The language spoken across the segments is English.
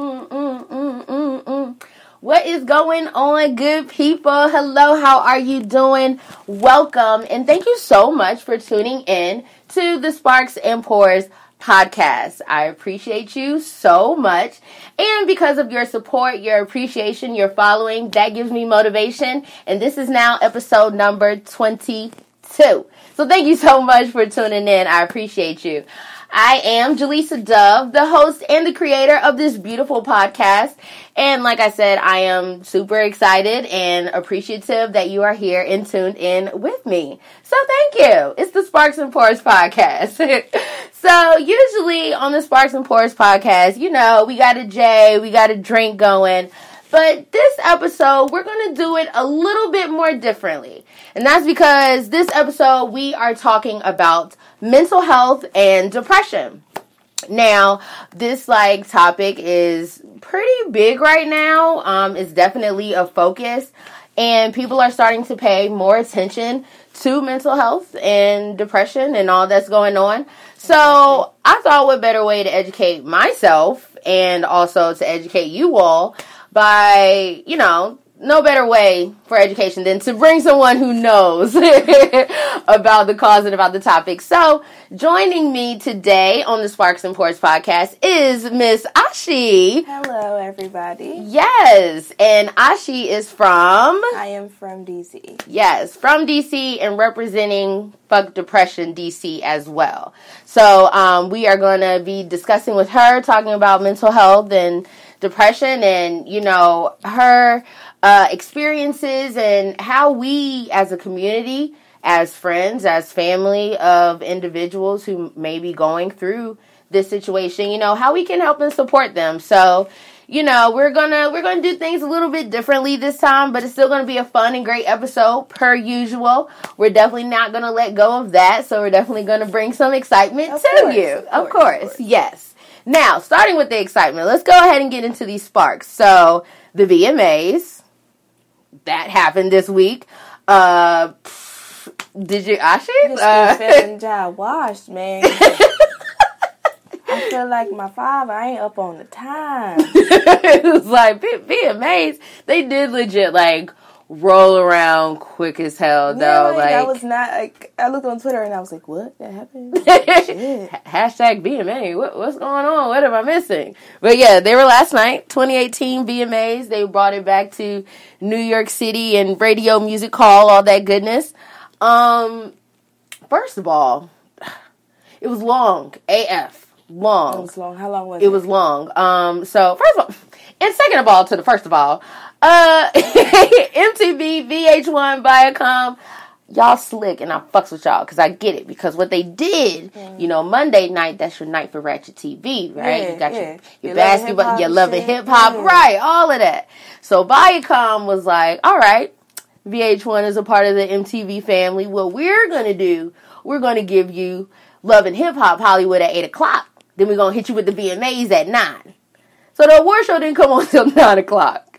Mm, mm, mm. What is going on, good people? Hello, how are you doing? Welcome, and thank you so much for tuning in to the Sparks and Pours podcast. I appreciate you so much. And because of your support, your appreciation, your following, that gives me motivation. And this is now episode number 22. So thank you so much for tuning in. I appreciate you. I am Jaleesa Dove, the host and the creator of this beautiful podcast. And like I said, I am super excited and appreciative that you are here and tuned in with me. So thank you. It's the Sparks and Pours podcast. so usually on the Sparks and Pours podcast, you know, we got a J, we got a drink going. But this episode, we're going to do it a little bit more differently. And that's because this episode, we are talking about mental health and depression. Now, this like topic is pretty big right now. Um, it's definitely a focus, and people are starting to pay more attention to mental health and depression and all that's going on. So, I thought what better way to educate myself and also to educate you all by, you know, no better way for education than to bring someone who knows about the cause and about the topic. So, joining me today on the Sparks and Pours podcast is Miss Ashi. Hello, everybody. Yes, and Ashi is from. I am from DC. Yes, from DC and representing Fuck Depression DC as well. So, um, we are going to be discussing with her, talking about mental health and depression and, you know, her uh, experiences and how we as a community, as friends, as family of individuals who may be going through this situation, you know, how we can help and support them. So, you know, we're gonna we're gonna do things a little bit differently this time, but it's still gonna be a fun and great episode per usual. We're definitely not gonna let go of that, so we're definitely gonna bring some excitement Of to course, you. of Of course, course, of course. yes. Now, starting with the excitement, let's go ahead and get into these sparks. So, the VMAs that happened this week. Uh, did you, Ashi? Just Uh, feeling job washed, man. I feel like my father. I ain't up on the time. it was like be amazed They did legit like roll around quick as hell Yeah, though. like, I was not. Like, I looked on Twitter and I was like, "What? That happened?" Hashtag VMA. What, what's going on? What am I missing? But yeah, they were last night. 2018 VMAs. They brought it back to New York City and Radio Music Hall. All that goodness. Um, first of all, it was long. AF long. It was long. How long was it? It was long. Um, so first of all, and second of all, to the first of all, uh, MTV, VH1, Viacom, y'all slick, and I fucks with y'all because I get it. Because what they did, you know, Monday night, that's your night for Ratchet TV, right? Yeah, you got yeah. your, your basketball, your love shit. hip hop, right? All of that. So Viacom was like, all right, VH1 is a part of the MTV family. What we're gonna do, we're gonna give you Love and Hip Hop Hollywood at eight o'clock. Then we're gonna hit you with the VMAs at nine. So the award show didn't come on till nine o'clock.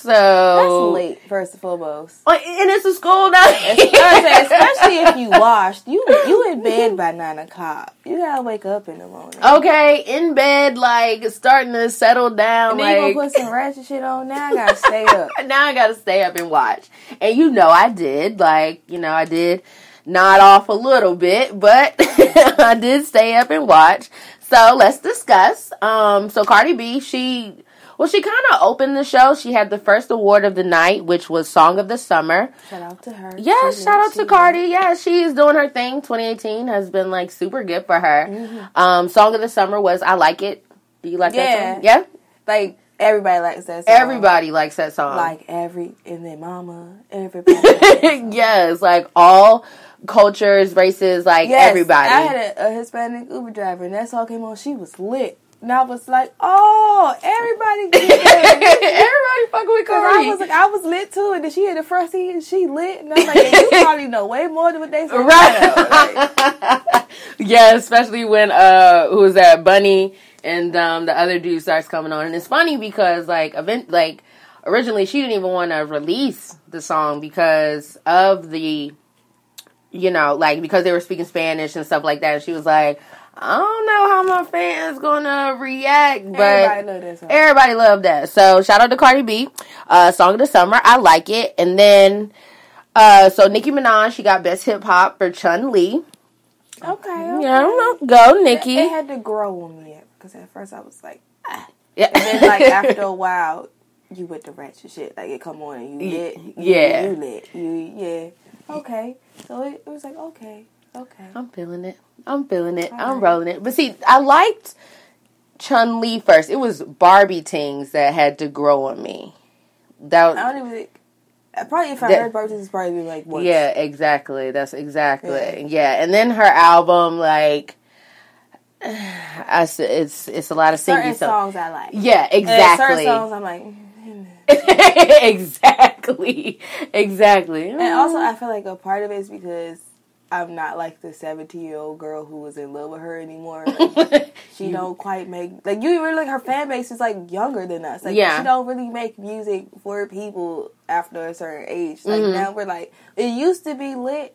So That's late. First and foremost. Oh, and it's a school night. Especially, if you washed, you you in bed by nine o'clock. You gotta wake up in the morning. okay, in bed, like starting to settle down. And then you like gonna put some ratchet shit on. Now I gotta stay up. now I gotta stay up and watch. And you know I did. Like, you know, I did nod off a little bit, but I did stay up and watch. So let's discuss. Um, so Cardi B, she well, she kind of opened the show. She had the first award of the night, which was Song of the Summer. Shout out to her. Yeah, She shout out to Cardi. Yeah, she's doing her thing. 2018 has been like super good for her. Mm-hmm. Um, Song of the Summer was I Like It. Do you like that song? Yeah? Like everybody likes that. Song. Everybody likes that song. like every and then mama. Everybody. likes that song. yes, like all cultures, races, like Yes, everybody. I had a, a Hispanic Uber driver, and that song came on. She was lit, and I was like, "Oh, everybody!" Get everybody fucking with. I was like, I was lit too, and then she had the front seat, and she lit, and I'm like, yeah, "You probably know way more than what they said." right. Like, yeah, especially when uh who was that Bunny and um the other dude starts coming on, and it's funny because like event like originally she didn't even want to release the song because of the you know like because they were speaking Spanish and stuff like that. And she was like. I don't know how my fans gonna react, but Everybody love. Everybody loved that. So shout out to Cardi B. Uh, Song of the Summer. I like it. And then, uh, so Nicki Minaj, she got Best Hip Hop for Chun Li. Okay, okay. Yeah, I don't know. Go, It, Nicki. it had to grow on me because at first I was like, ah. Yeah. and then like after a while, you with the ratchet shit. Like it come on and you lit. You, Yeah. you lit. You yeah. Okay. So it, it was like okay, okay. I'm feeling it. I'm feeling it. I'm rolling it. But see, I liked Chun Li first. It was Barbie things that had to grow on me. That was, I don't even. think- uh, Probably if I That- heard Barbie it's probably be like what? Yeah, exactly. That's exactly. Yeah. Yeah. and then her album, like, I it's it's a lot of Certain singing songs. songs I like. Yeah, And certain exactly. songs I'm like. mm. exactly, exactly. And also, I feel like a part of it is because I'm not like the 17 year old girl who was in love with her anymore. Like, she don't quite make like you really like her fan base is like younger than us. Like Yeah. she don't really make music for people after a certain age. Like Mhm. now we're like it used to be lit.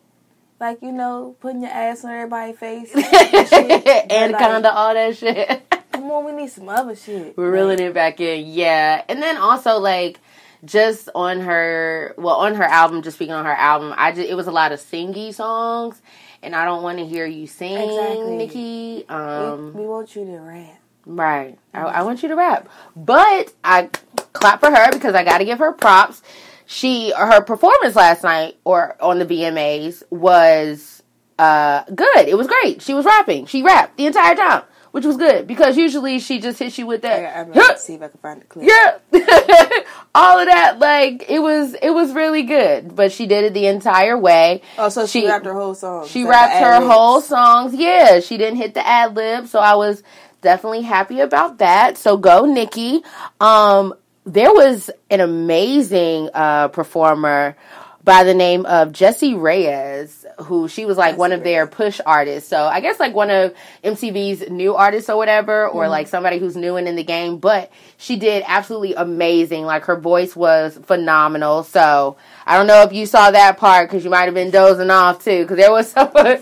Like you know, putting your ass on everybody's face. But, Anaconda, like, all that shit. come on, we need some other shit. We're reeling it back in, yeah. And then also like just on her, well, on her album, just speaking on her album, I just it was a lot of singy songs, and I don't want to hear you sing, Exactly. Nicki. We, Um, we want you to rap. right. I, I want you to rap, but I clap for her because I got to give her props. She her performance last night or on the VMAs was uh good. It was great. She was rapping. She rapped the entire time, which was good because usually she just hits you with that. I, gonna see if I can find the clip. Yeah. All of that, like it was it was really good. But she did it the entire way. Oh, so she, She- rapped her whole song. She Like rapped her whole songs. Yeah, she didn't hit the ad lib, so I was definitely happy about that. So go, Nicki. Um, there was an amazing uh, performer by the name of Jessie Reyez, who she was like Jessie one of their push artists. So I guess like one of MTV's new artists or whatever, or mm-hmm. like somebody who's new and in the game. But she did absolutely amazing. Like her voice was phenomenal. So I don't know if you saw that part because you might have been dozing off too. Because there was some. there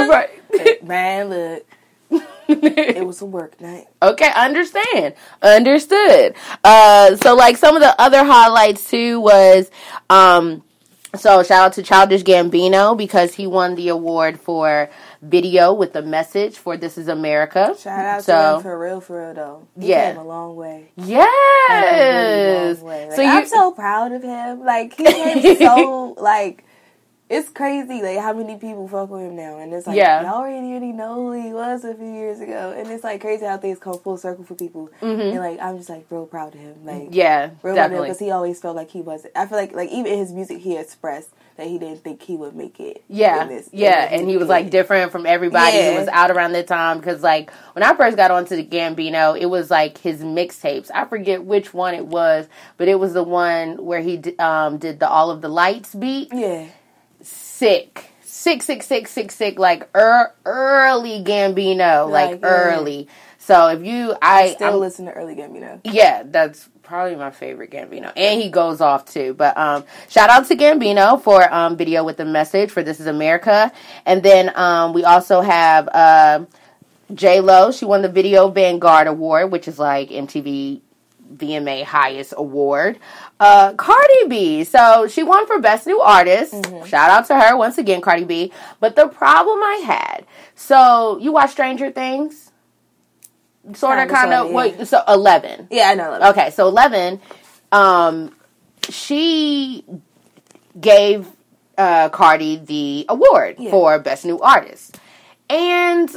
was part. Man, look, it was a work night. Okay, understand. Understood. Uh so like some of the other highlights too was um so shout out to Childish Gambino because he won the award for video with the message for This Is America. Shout out so, to him for real, for real though. He Yeah. came a long way. Yes. Really long way. Like, so you I'm so proud of him. Like he came so like it's crazy like how many people fuck with him now and it's like Yeah. y'all already already know who he was a few years ago and it's like crazy how things come full circle for people and like I'm just like real proud of him like Mm-hmm. yeah, real proud of him definitely. because he always felt like he wasn't I feel like like even in his music he expressed that he didn't think he would make it Yeah, in this- yeah, and he was like different from everybody who was out around that time. Because like when I first got onto the Gambino, it was like his mixtapes. I forget which one it was, but it was the one where he d- um, did the All of the Lights beat. yeah Sick, sick, sick, sick, sick, sick. Like er- early Gambino, like, Like, yeah. early. So if you, I still I'm- listen to early Gambino yeah, that's probably my favorite Gambino. And he goes off too. But um shout out to Gambino for um video with the message for This Is America. And then um we also have uh J Lo, she won the Video Vanguard Award, which is like MTV VMA highest award. Uh Cardi B. So she won for Best New Artist. Shout out to her once again, Cardi B. But the problem I had, so you watch Stranger Things? Sort of kind of wait, so eleven. yeah I know Okay, so Eleven, um, she gave uh, Cardi the award Yeah. for Best New Artist, and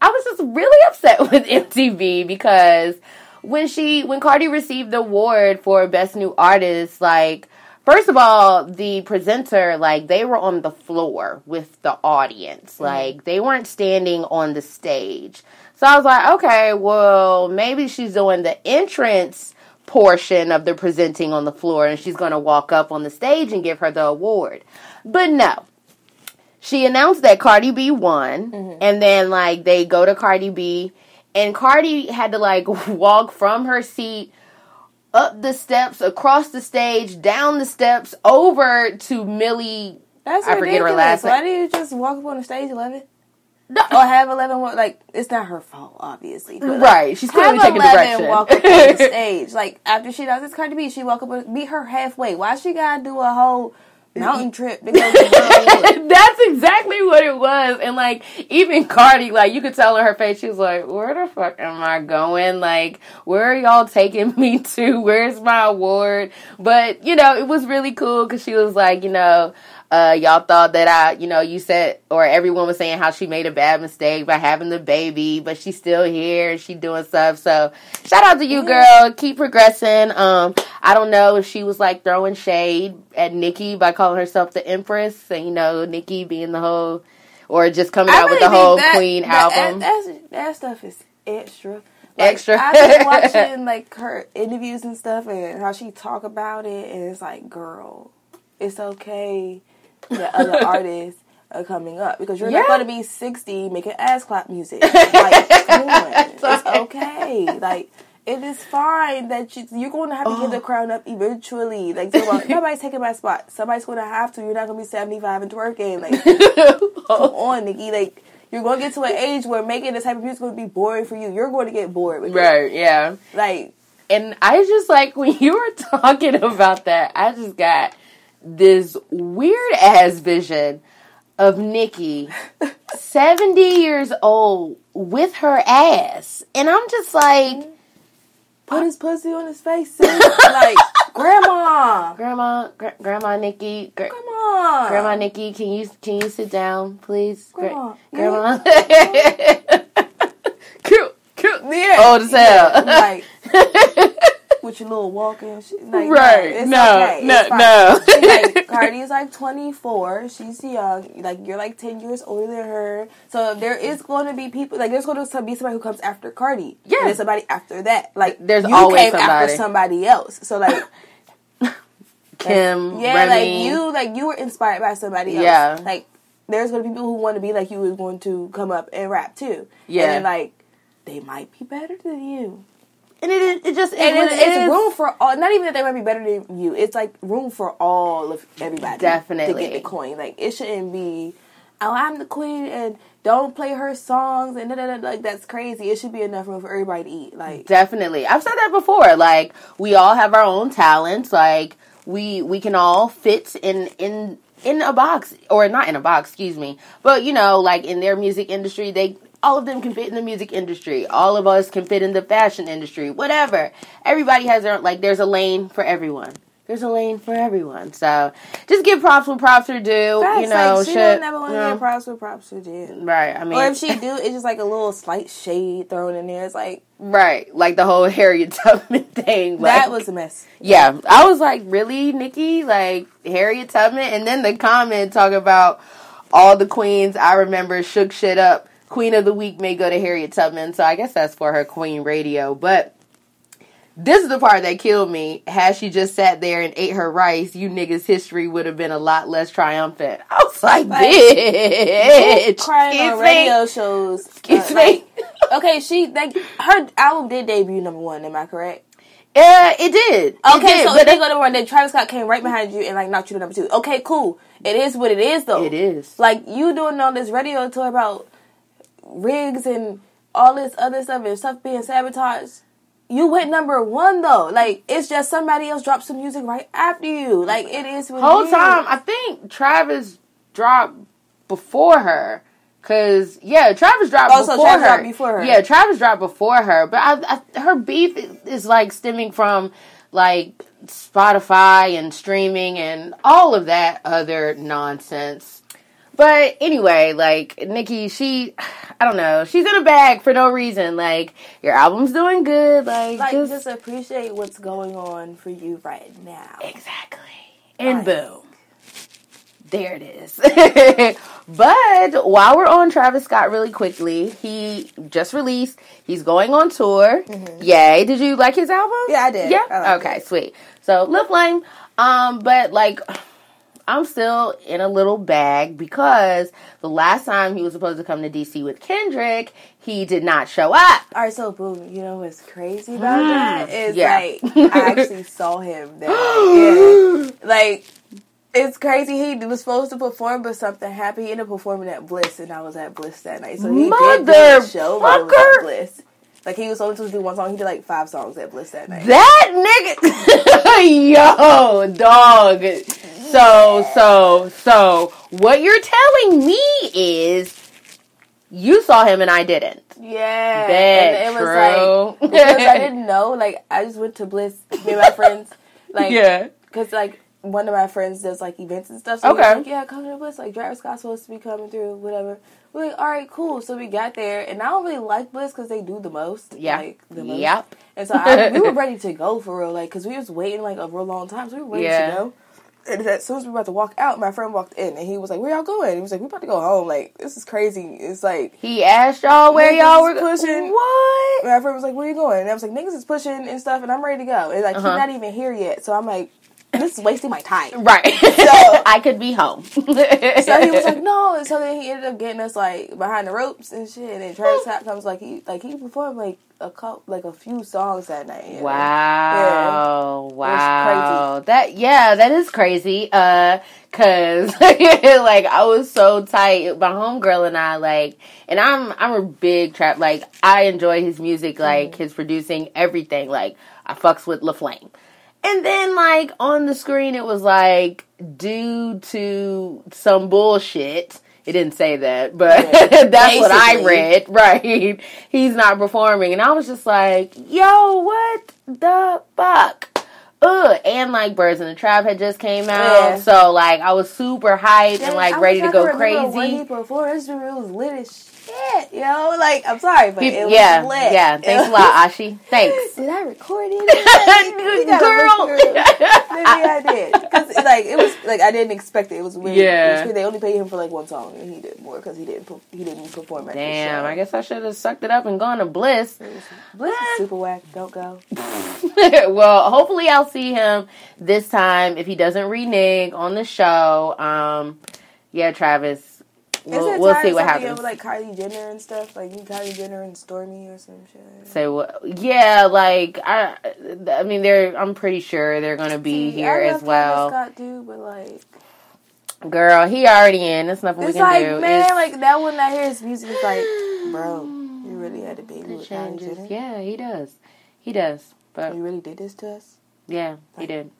I was just really upset with MTV because when she when Cardi received the award for Best New Artist, like. First of all, the presenter, like, they were on the floor with the audience. Mm. Like, they weren't standing on the stage. So I was like, okay, well, maybe she's doing the entrance portion of the presenting on the floor and she's going to walk up on the stage and give her the award. But no. She announced that Cardi B won mm-hmm. and then like they go to Cardi B and Cardi had to like walk from her seat up the steps, across the stage, down the steps, over to Millie That's I forget her ridiculous. last Why name. did you just walk up on the stage, Eleven? No. Or have Eleven walk like it's not her fault, obviously. But, like, right, she's clearly taking Eleven direction. walk up on the stage like after she does this Cardi B, she walk up and meet her halfway. Why she gotta do a whole mountain trip That's exactly what it was. And like even Cardi, like you could tell in her face, she was like, Where the fuck am I going? Like, where are y'all taking me to? Where's my award? But, you know, it was really cool because she was like, you know, uh, y'all thought that I, you know, you said, or everyone was saying how she made a bad mistake by having the baby, but she's still here and she doing stuff. So shout out to you, girl. Keep progressing. Um, I don't know if she was like throwing shade at Nicki by calling herself the Empress, and you know, Nicki being the whole, or just coming out really with the whole that, Queen that, album. That, that stuff is extra. Like, Extra. I've been watching like her interviews and stuff, and how she talk about it, and it's like, girl, it's okay that other artists are coming up because you're Yeah. not going to be 60 making ass clap music. Like, on, it's okay. Like. It is fine that you, you're going to have to Oh. give the crown up eventually. Like, so, uh, well, nobody's taking my spot. Somebody's going to have to. You're not going to be 75 and twerking. Like, oh. come on, Nicki. Like, you're going to get to an age where making this type of music is going to be boring for you. You're going to get bored with it. right, yeah. Like, And I just like when you were talking about that, I just got this weird ass vision of Nicki, 70 years old, with her ass. And I'm just like, put his pussy on his face. like, grandma, Grandma, gra- Grandma Nicki, gra- come on, Grandma Nicki, can you can you sit down, please? Gra- Grandma, Grandma. cute, cute. Yeah, Old as hell. like with your little walking. Shit. Like, Right. it's No, okay. no, fine. no. She's like Cardi's like 24. She's young. Like you're like 10 years older than her. So there is going to be people like there's going to be somebody who comes after Cardi. Yeah. And there's somebody after that. Like There's you always came somebody. after somebody else. So like Kim, yeah, Remy. like you like you were inspired by somebody else. Yeah. Like there's going to be people who want to be like you is going to come up and rap too. Yeah. And like they might be better than you. And it, it just, it, And was- it's, it it's is- room for all. Not even that they might be better than you. It's like room for all of everybody. Definitely. to get the coin. Like it shouldn't be. Oh, I'm the queen, and don't play her songs, and da, da, da, like that's crazy. It should be enough room for everybody to eat. Like Definitely. I've said that before. Like we all have our own talents. Like we we can all fit in in in a box or not in a box, excuse me. But you know, like in their music industry, they all of them can fit in the music industry. All of us can fit in the fashion industry. Whatever. Everybody has their like there's a lane for everyone. There's a lane for everyone. So just give props when props are due. you know, like, she don't never want to get props for props for did. Right. I mean Or if she do, it's just like a little slight shade thrown in there. It's like Right. Like the whole Harriet Tubman thing. Like, that was a mess. Yeah, I was like, really, Nicki? Like Harriet Tubman? And then the comment talk about all the queens I remember shook shit up. Queen of the week may go to Harriet Tubman, so I guess that's for her Queen Radio. But this is the part that killed me. Had she just sat there and ate her rice, you niggas' history would have been a lot less triumphant. I was like, Like, bitch, crying excuse on me? radio shows. Excuse uh, me. like, okay, she like her album did debut number one. Am I correct? Yeah, it did. It Okay, did, so but if they go to one, then Travis Scott came right behind you and like knocked you to number two. Okay, cool. It is what it is, though. it is. Like you doing all this radio tour about rigs and all this other stuff and stuff being sabotaged. You went number one though. Like it's just somebody else dropped some music right after you. Like it is whole is. time I think Travis dropped before her. Cause yeah, Travis dropped Oh, so before Travis her. dropped before her. Yeah, Travis dropped before her. But I, I, her beef is, is like stemming from like Spotify and streaming and all of that other nonsense. But anyway, like Nicki, she, I don't know, she's in a bag for no reason. Like your album's doing good. Like, Like just, just appreciate what's going on for you right now. Exactly. And Right. boom. There it is. but while we're on Travis Scott really quickly, he just released, he's going on tour. Yay. Did you like his album? Mm-hmm. Yeah, I did. Yeah? I okay, sweet. So, LaFlame. Um, but like, I'm still in a little bag because the last time he was supposed to come to DC with Kendrick, he did not show up. All right, so boom. You know what's crazy about mm. that is Yeah. like I actually saw him there. Yeah. Like It's crazy. He was supposed to perform, but something happened. He ended up performing at Bliss, and I was at Bliss that night. So he did do a show, but was at Bliss. Like he was only supposed to do one song. He did like five songs at Bliss that night. That nigga, yo, dog. So, so, so, what you're telling me is you saw him and I didn't. Yeah, and it was true. like because I didn't know. Like I just went to Bliss, me and my friends. Like yeah. because like one of my friends does like events and stuff. So Okay. was like, yeah, come to Bliss. Like Travis Scott's supposed to be coming through, whatever. We're like, all right, cool. So we got there, and I don't really like Bliss because they do the most. Yeah. like the most. Yep. And so I, we were ready to go for real, like because we was waiting like a real long time. So we were ready Yeah. to go. And as soon as we were about to walk out, my friend walked in, and he was like, "Where y'all going?" He was like, "We about to go home. Like this is crazy. It's like." He asked y'all where y'all were pushing. What? My friend was like, "Where you going?" And I was like, "Niggas is pushing and stuff, and I'm ready to go." And like Uh-huh. he's not even here yet, so I'm like, "This is wasting my time." Right. So- I could be home. So he was like, "No," so then he ended up getting us like behind the ropes and shit. And then Travis Scott comes like he like he performed like a couple like a few songs that night. you know? Wow. was Wow. That yeah, that is crazy. Uh cuz like I was so tight my homegirl and I like and I'm I'm a big trap like I enjoy his music like his producing everything like I fucks with LaFlame. And then like on the screen it was like due to some bullshit it didn't say that, but Yeah. that's what I read. Right. He's not performing. And I was just like, yo, what the fuck? Ugh. And like Birds in the Trap had just came out. Yeah. So like I was super hyped and like I ready to go could remember When crazy. performed, this was lit as shit, yo. Like I'm sorry, but it was yeah, lit. yeah. Thanks a lot, Ashi. Thanks. Did I record it? Girl. Maybe I did because like it was like I didn't expect it. It was weird. Yeah. Was they only paid him for like one song and he did more because he didn't he didn't perform at Damn, the show. I guess I should have sucked it up and gone to Bliss. Bliss is super whack. Don't go. well, hopefully I'll see him this time if he doesn't renege on the show. Um, yeah, Travis. We'll, we'll see what happens. With, like Kylie Jenner and stuff, like you Kylie Jenner and Stormi or some shit. Say what? Yeah, like I, I mean, they're. I'm pretty sure they're gonna be See, here I as well. Scott too, but like Girl, he already in. There's nothing we it's can like do. man, It's- like that one I hear his music, it's like, bro, you really had a baby it with Kylie changes. Jenner. Yeah, he does. He does. But You really did this to us. yeah, he did.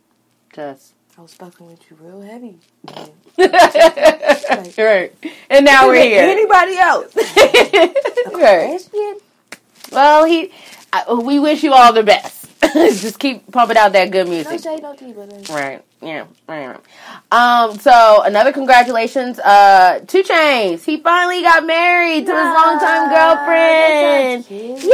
To us. I was fucking with you real heavy. right. And now we're here. Anybody else? right. Well, he. I, we wish you all the best. Just keep pumping out that good music. No shade, no tea, but Right. Yeah. Right. Um. So another congratulations. Uh, 2 Chainz. He finally got married to his longtime girlfriend. Yay!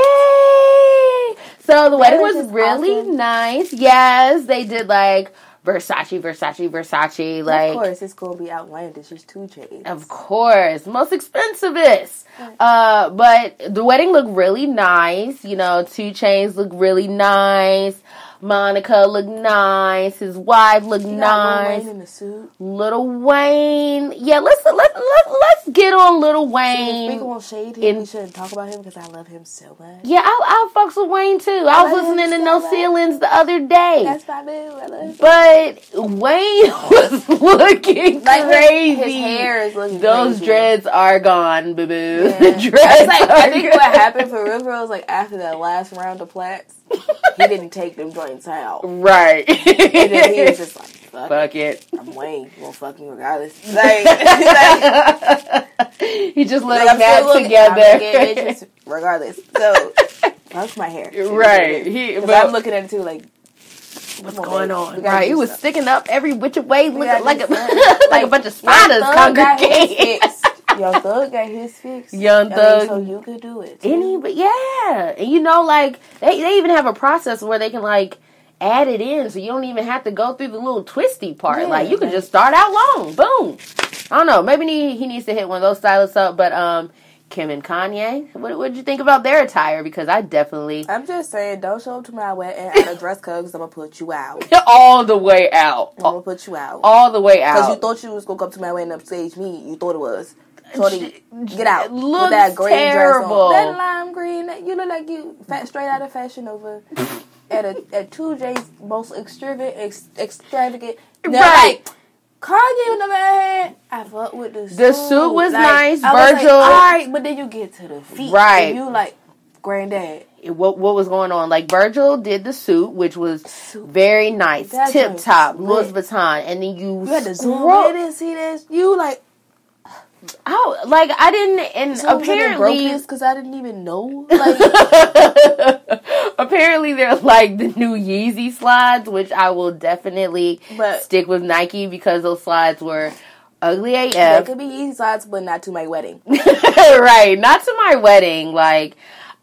So the wedding was was really awesome. nice. Yes, they did like Versace, Versace, Versace. Like, of course, it's gonna be outlandish. It's 2 Chainz. of course, most expensivest. Uh, but the wedding looked really nice. You know, 2 Chainz look really nice. Monica looked nice. His wife looked You Lil nice. Wayne in the suit. Little Wayne, yeah. Let's let let let's get on Little Wayne. gonna shade him, in- we shouldn't talk about him because I love him so much. Yeah, I I fucks with Wayne too. I was listening to so No much. Ceilings the other day. That's my. I him. But Wayne was looking Like crazy. His, hair is looking crazy. Those crazy. dreads are gone, boo boo. Yeah. Dreads That's like I think gone. what happened for real, is like after that last round of plats, he didn't take them joints out, and Right. then he was just like, "Fuck, Fuck it. I'm Wayne, gonna fuck regardless." Like, like, he just let like, them I'm together. regardless. So, that's my hair, right. He, but I'm looking at it too, like, what's going on? Right. He was stuff. sticking up every which way, looking like a something. like, a bunch of spiders Young Thug got his congregating. Young Thug got his fix. Young Thug. so you could do it. too. Any, but yeah, and you know, like they they even have a process where they can like add it in, so you don't even have to go through the little twisty part. Yeah, like you can just start out long, boom. I don't know. Maybe he, he needs to hit one of those stylists up. But um, Kim and Kanye, what did you think about their attire? Because I definitely I'm just saying, don't show up to my wedding at a dress code because I'm gonna put you out. all the way out, I'm gonna put you out. all the way out. Because you thought you was gonna come to my wedding and upstage me. You thought it was. Shorty, get out. With looks that green terrible. dress on. That lime green. That, you look like you fat straight out of Fashion Nova at a at two J's most extravagant, ex, extravagant. Right. like, Cardi on the hand, I fuck with the suit. The suit was nice. I was like, Virgil- all right, but then you get to the feet, Right. And you like, granddad. what what was going on. Like Virgil did the suit, which was Suit. very nice, tip top, Louis. Vuitton, and then you, You had to zoom in and see this. You like, Oh, like I didn't, and apparently, because I didn't even know. Like, apparently they're like the new Yeezy slides, which I will definitely But- stick with Nike because those slides were ugly AF. they could be Yeezy slides, but not to my wedding. right, not to my wedding. Like,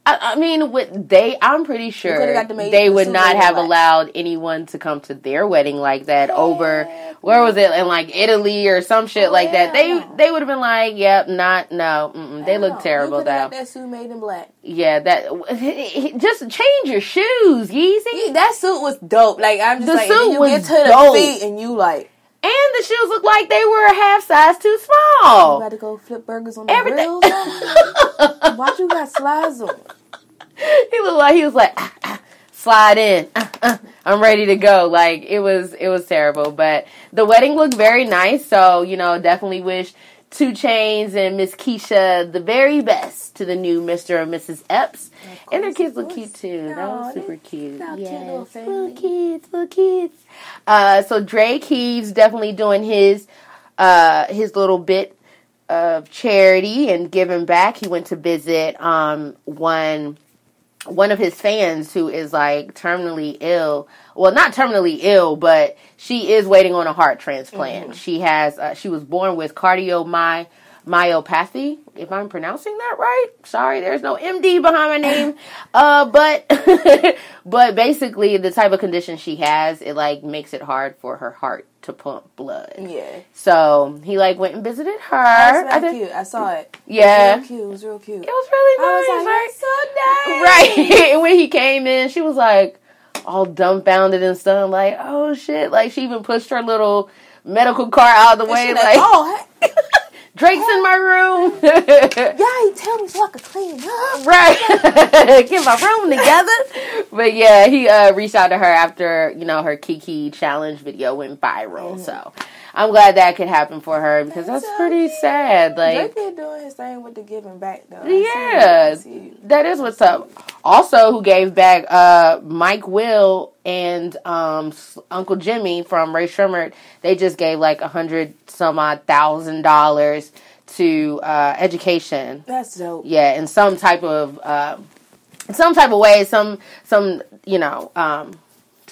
I, I mean, with they, I'm pretty sure the they would not have black. allowed anyone to come to their wedding like that over. Where was it in like Italy or some shit like that? They they would have been like, "Yep, not no, mm-mm, they look No, terrible though." that suit made in black. Yeah, that just change your shoes, Yeezy. Yeah, that suit was dope. Like I'm just The like, suit you was get to the dope. feet and you like, And the shoes look like they were a half size too small. you got to go flip burgers on the Everything. grill. Why you got slides on? he looked like he was like "Ah, ah, slide in Ah, ah, i'm ready to go like it was it was terrible but the wedding looked very nice so you know definitely wish 2 Chainz and miss keisha the very best to the new mr and mrs epps. And their kids look cute too. That was super cute. Yes, little little kids little kids. Uh so drake he's definitely doing his uh his little bit of charity and giving back. He went to visit um one one of his fans who is like terminally ill. Well, not terminally ill, but she is waiting on a heart transplant. She has uh, she was born with cardiomyopathy. Myopathy, if I'm pronouncing that right. Sorry, there's no MD behind my name. Uh, but but basically, the type of condition she has, it like makes it hard for her heart to pump blood. Yeah, So he like went and visited her. that's I very cute. I saw it. Yeah. it was real cute. It was real cute. It was really I nice. was like, right? so nice. Right. and when he came in, she was like all dumbfounded and stunned, like, oh shit. Like she even pushed her little medical car out of the way, like, like, oh, hey, Drake's in my room. yeah, he tell me so I could clean up. right. Get my room together. But yeah, he uh, reached out to her after, you know, her Kiki challenge video went viral. So I'm glad that could happen for her because that's, That's pretty sad. Like Drake been doing his thing with the giving back though. Yeah. it. I see it. That is what's up. Also, who gave back uh, Mike Will and um, Uncle Jimmy from Rae Sremmurd? They just gave like a hundred some odd thousand dollars to uh, education. That's dope. Yeah, in some type of uh, some type of way, some some you know um,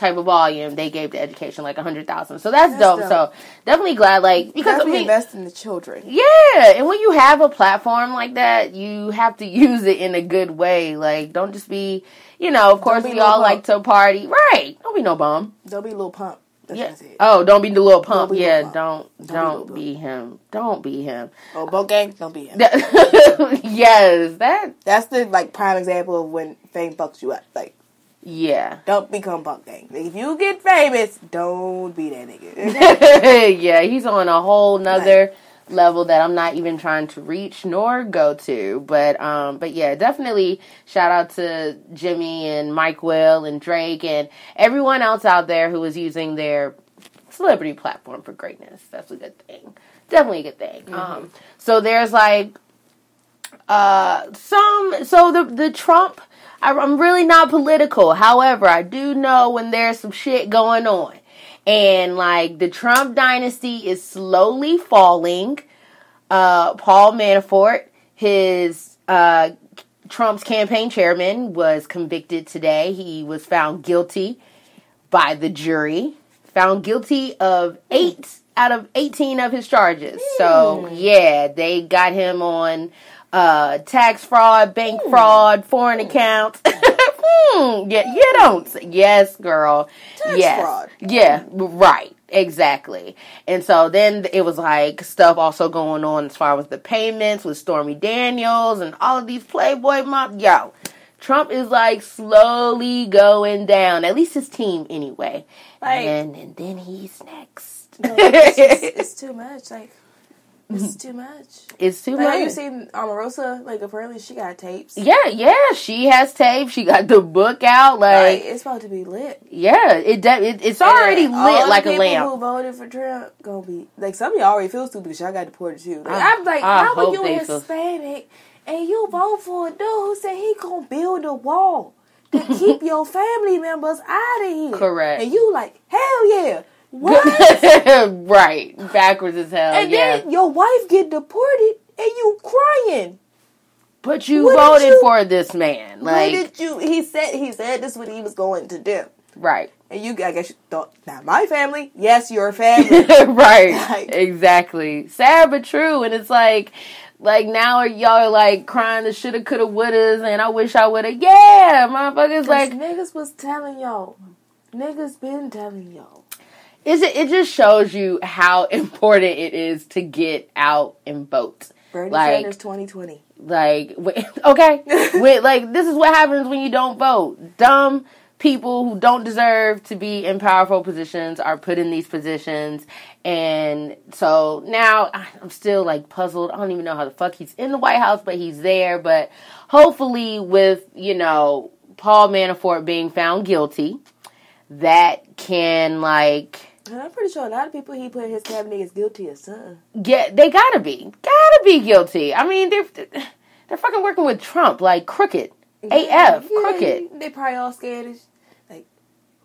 type of volume. They gave to education like a hundred thousand. So that's, That's dope. dope. So definitely glad like because Definitely mean, invest in the children. yeah, and when you have a platform like that, you have to use it in a good way. Like, don't just be, you know. Of course, we all bum. like to party, right? Don't be no bum. Don't be a little pump. That's Yeah. Oh, don't be the little pump. Don't yeah, Pump. don't Don't be don't Pump. be him. Don't be him. Oh, boat gang, don't be him. yes, that. That's the like prime example of when fame fucks you up. Like, Yeah, don't become punk gang. If you get famous, don't be that nigga. yeah. He's on a whole nother level that I'm not even trying to reach nor go to. But um, but yeah, definitely shout out to Jimmy and Mike Will and Drake and everyone else out there who is using their celebrity platform for greatness. That's a good thing. Definitely a good thing. Um, so there's like uh some so the the Trump. I, I'm really not political. However, I do know when there's some shit going on. And like the Trump dynasty is slowly falling. Uh, Paul Manafort, his uh, Trump's campaign chairman, was convicted today. He was found guilty by the jury, found guilty of eight out of 18 of his charges. So, yeah, they got him on uh, tax fraud, bank fraud, foreign accounts. Hmm, yeah, you don't. say- Yes, girl. Tax yes. fraud. Yeah, right. Exactly. And so then it was like stuff also going on as far as the payments with Stormy Daniels and all of these Playboy mom. Yo, Trump is like slowly going down. At least his team, anyway. Like- and, and then he's next. No, it's, just, it's too much. Like, It's mm-hmm. too much. It's too Like, have you seen Omarosa? Like, apparently she got tapes. Yeah, yeah, she has tape. She got the book out. Like, Like, it's supposed to be lit. yeah, it, de- it it's already And lit like a lamp. Who voted for Trump gonna be like some of y'all already feel stupid because y'all got deported too. Like, I- I'm like, I how are you they feel- Hispanic and you vote for a dude who said he gonna build a wall to keep your family members out of here? Correct. And you like, hell yeah, what? right, backwards as hell. and yeah, then your wife get deported and you crying. but you what voted you- for this man, What like did you? He said he said this is what he was going to do. right, And you, I guess, you thought, not my family. Yes, your family. right, Like- exactly. Sad but true, and it's like. Like now, are y'all like crying the shoulda, coulda, wouldas, and I wish I woulda. Yeah, motherfuckers. Like, niggas was telling y'all. Niggas been telling y'all. Is it? It just shows you how important it is to get out and vote. Bernie Like- Sanders 2020. Like, okay, wait, like this is what happens when you don't vote. Dumb people who don't deserve to be in powerful positions are put in these positions, and so now I'm still like puzzled. I don't even know how the fuck he's in the White House, but he's there. But hopefully, with you know Paul Manafort being found guilty, that can like And I'm pretty sure a lot of people he put in his cabinet is guilty of something. get they gotta be gotta be guilty. I mean they're they're fucking working with Trump like crooked. AF Yeah, crooked. They probably all scared as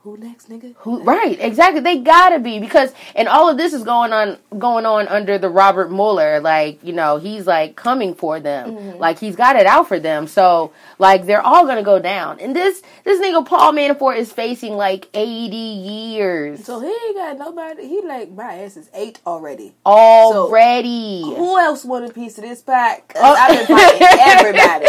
who next, nigga? Who, right, exactly. They gotta be because, and all of this is going on, going on under the Robert Mueller. Like, you know, he's like coming for them. Mm-hmm. Like he's got it out for them. So, like, they're all gonna go down. And this, this nigga Paul Manafort is facing like eighty years So he ain't got nobody. He like my ass is eight already. already. Who else want a piece of this pack? Oh. I've been fighting everybody.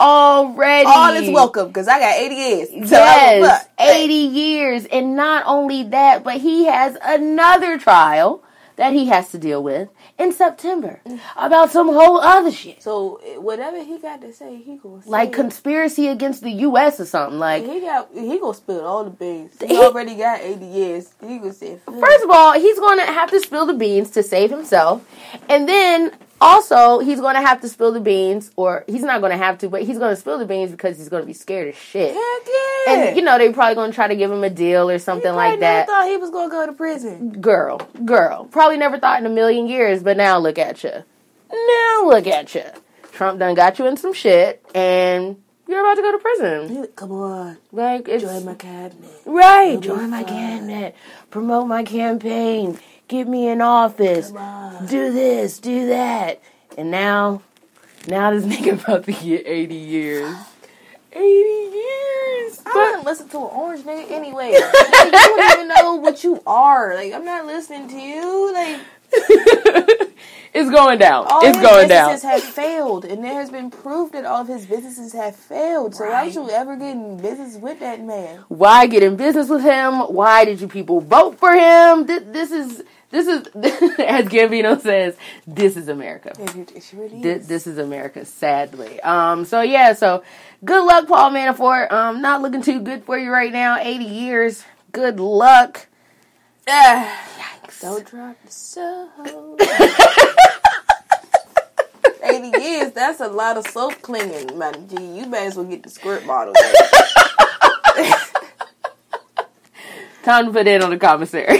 Already. All is welcome because I got 80 years. So Yes, fucked. 80 years. And not only that, but he has another trial that he has to deal with in September mm. about some whole other shit. So whatever he got to say, he gonna say. Like it. conspiracy against the U.S. or something. Like, he got he gonna spill all the beans. He, He- already got 80 years. He gonna say. first of all, he's going to have to spill the beans to save himself. And then also, he's going to have to spill the beans, or he's not going to have to, but he's going to spill the beans because he's going to be scared as shit. heck yeah. And, you know, they're probably going to try to give him a deal or something like that. Thought he was gonna go to prison. girl, girl. Probably never thought in a million years, but now look at you. Now look at you. Trump done got you in some shit, and you're about to go to prison. Come on, Like it's join my cabinet. right. Join my cabinet. Promote my campaign. Get me in office. Do this. Do that. And now, now this nigga about to get eighty years. Eighty years. I don't listen to an orange nigga anyway. like, you don't even know what you are. Like I'm not listening to you. Like it's going down. all it's his going down. businesses have failed, and there has been proof that all of his businesses have failed. So why would you ever get in business with that man? Why get in business with him? Why did you people vote for him? This, this is this is as Gambino says, this is America. Really This, is. this is America, sadly. Um. So yeah. So good luck, Paul Manafort. Um. Not looking too good for you right now. Eighty years. Good luck. Yikes. Don't drop the soap. 80 years, that's a lot of soap clinging, man. Gee, you may as well get the squirt bottle. Time to put it on the commissary.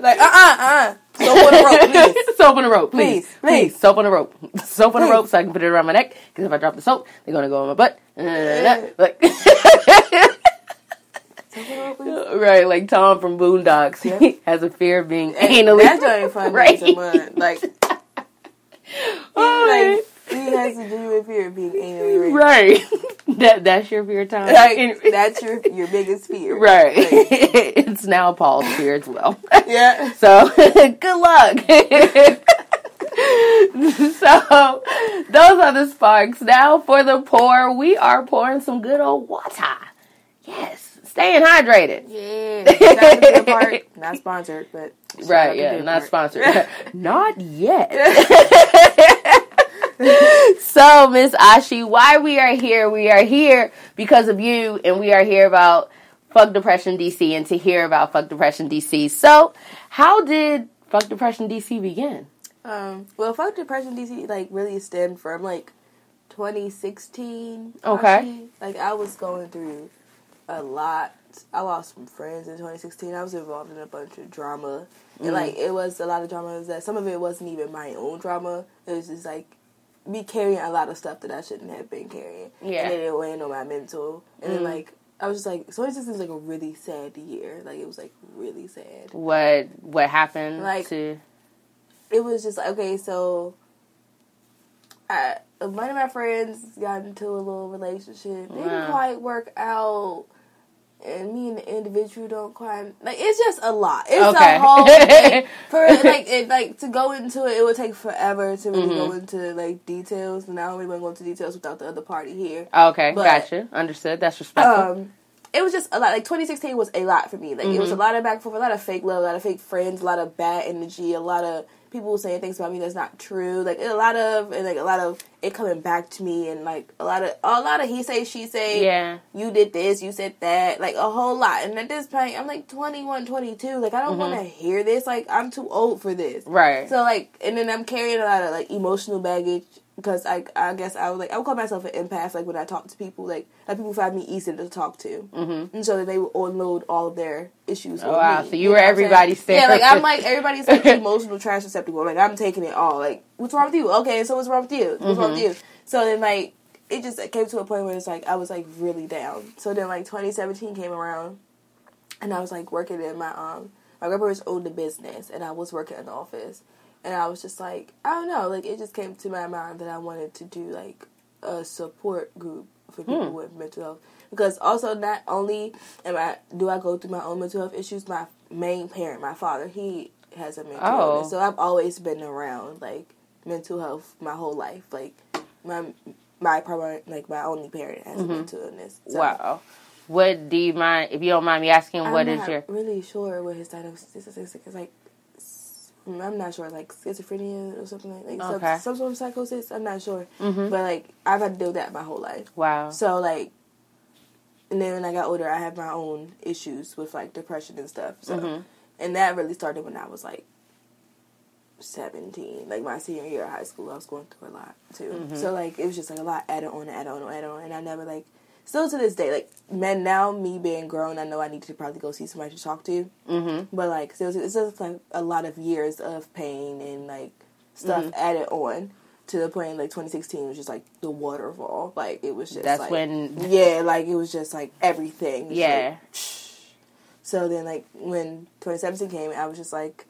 like, uh uh uh. Soap on the rope, please. soap on the rope, please. Please, Please, please. soap on the rope. Soap on the rope so I can put it around my neck. Because if I drop the soap, they're going to go on my butt. Like- Soap on the rope, please. Right, like Tom from Boondocks. Has a fear of being Hey, anally. That funny Right. Like, Oh, like, he has a genuine fear of being anally raped. right. that that's your fear, Tom. Like, that's your your biggest fear. right. it's now Paul's fear as well. Yeah. So good luck. so those are the sparks. Now for the pour, we are pouring some good old water. Yes, staying hydrated. Yeah. Good part. Not sponsored, but. Right, yeah, not part. sponsored. not yet. so, Miss Ashi, why we are here? We are here because of you, and we are here about Fuck Depression DC and to hear about Fuck Depression DC. So, how did Fuck Depression DC begin? Um, well, fuck depression DC like really stemmed from like 2016. Okay. actually. Like I was going through a lot. I lost some friends in 2016. I was involved in a bunch of drama, Mm. and like it was a lot of drama that some of it wasn't even my own drama. It was just like me carrying a lot of stuff that I shouldn't have been carrying. Yeah. and then it went on my mental, and then Mm. like. I was just like, 2016 was like a really sad year. Like, it was like really sad. What what happened Like- to? it was just like okay, so I one of my friends got into a little relationship. It didn't quite work out. And me and the individual don't quite like. It's just a lot. It's Okay. a whole thing. for like it like to go into it. It would take forever to really go Mhm. into like details. And I don't really want to go into details without the other party here. Okay, But- gotcha. Understood. That's respectful. Um, it was just a lot. Like 2016 was a lot for me. Like it was a Mm-hmm. lot of back and forth, a lot of fake love, a lot of fake friends, a lot of bad energy, a lot of people saying things about me that's not true. Like a lot of and like a lot of it coming back to me and like a lot of a lot of he say she say. yeah. You did this, you said that, like a whole lot. And at this point, I'm like 21, 22. Like, I don't Mm-hmm. want to hear this. Like, I'm too old for this. Right. So like, and then I'm carrying a lot of like emotional baggage because I I guess I was like I would call myself an empath. Like when I talk to people, like like people find me easy to talk to, mm-hmm. and so that they would unload all of their issues. Oh, wow. me. So you were know what everybody's Yeah, like I'm like everybody's like emotional trash receptacle. Like I'm taking it all. Like what's wrong with you? Okay, so what's wrong with you? What's wrong with Mm-hmm. you? So then like it just came to a point where it's like I was like really down. So then like 2017 came around, and I was like working in my um my grandparents owned a business, and I was working in the office, and I was just like I don't know, like it just came to my mind that I wanted to do like a support group for people Hmm. with mental health because also not only am I do I go through my own mental health issues, my main parent, my father, he has a mental Oh. illness, so I've always been around like mental health my whole life, like my my primary like my only parent has a mental illness. So Mm-hmm. Wow. What do you mind if you don't mind me asking? I'm What is not your? really sure what his diagnosis is. It's like I'm not sure, like schizophrenia or something like, like some- Okay. some, sort of psychosis. I'm not sure, Mhm. but like I've had to deal with that my whole life. Wow. So like, and then when I got older, I had my own issues with like depression and stuff. So, Mhm. and that really started when I was like. 17 like my senior year of high school i was going through a lot too Mm-hmm. so like it was just like a lot added on added on added on and i never like still to this day like men now me being grown i know i need to probably go see somebody to talk to Mm-hmm. but like it's, it's just like a lot of years of pain and like stuff Mm-hmm. added on to the point like 2016 was just like the waterfall like it was just That's like, when. yeah like it was just like everything Yeah. like, so then like when 2017 came i was just like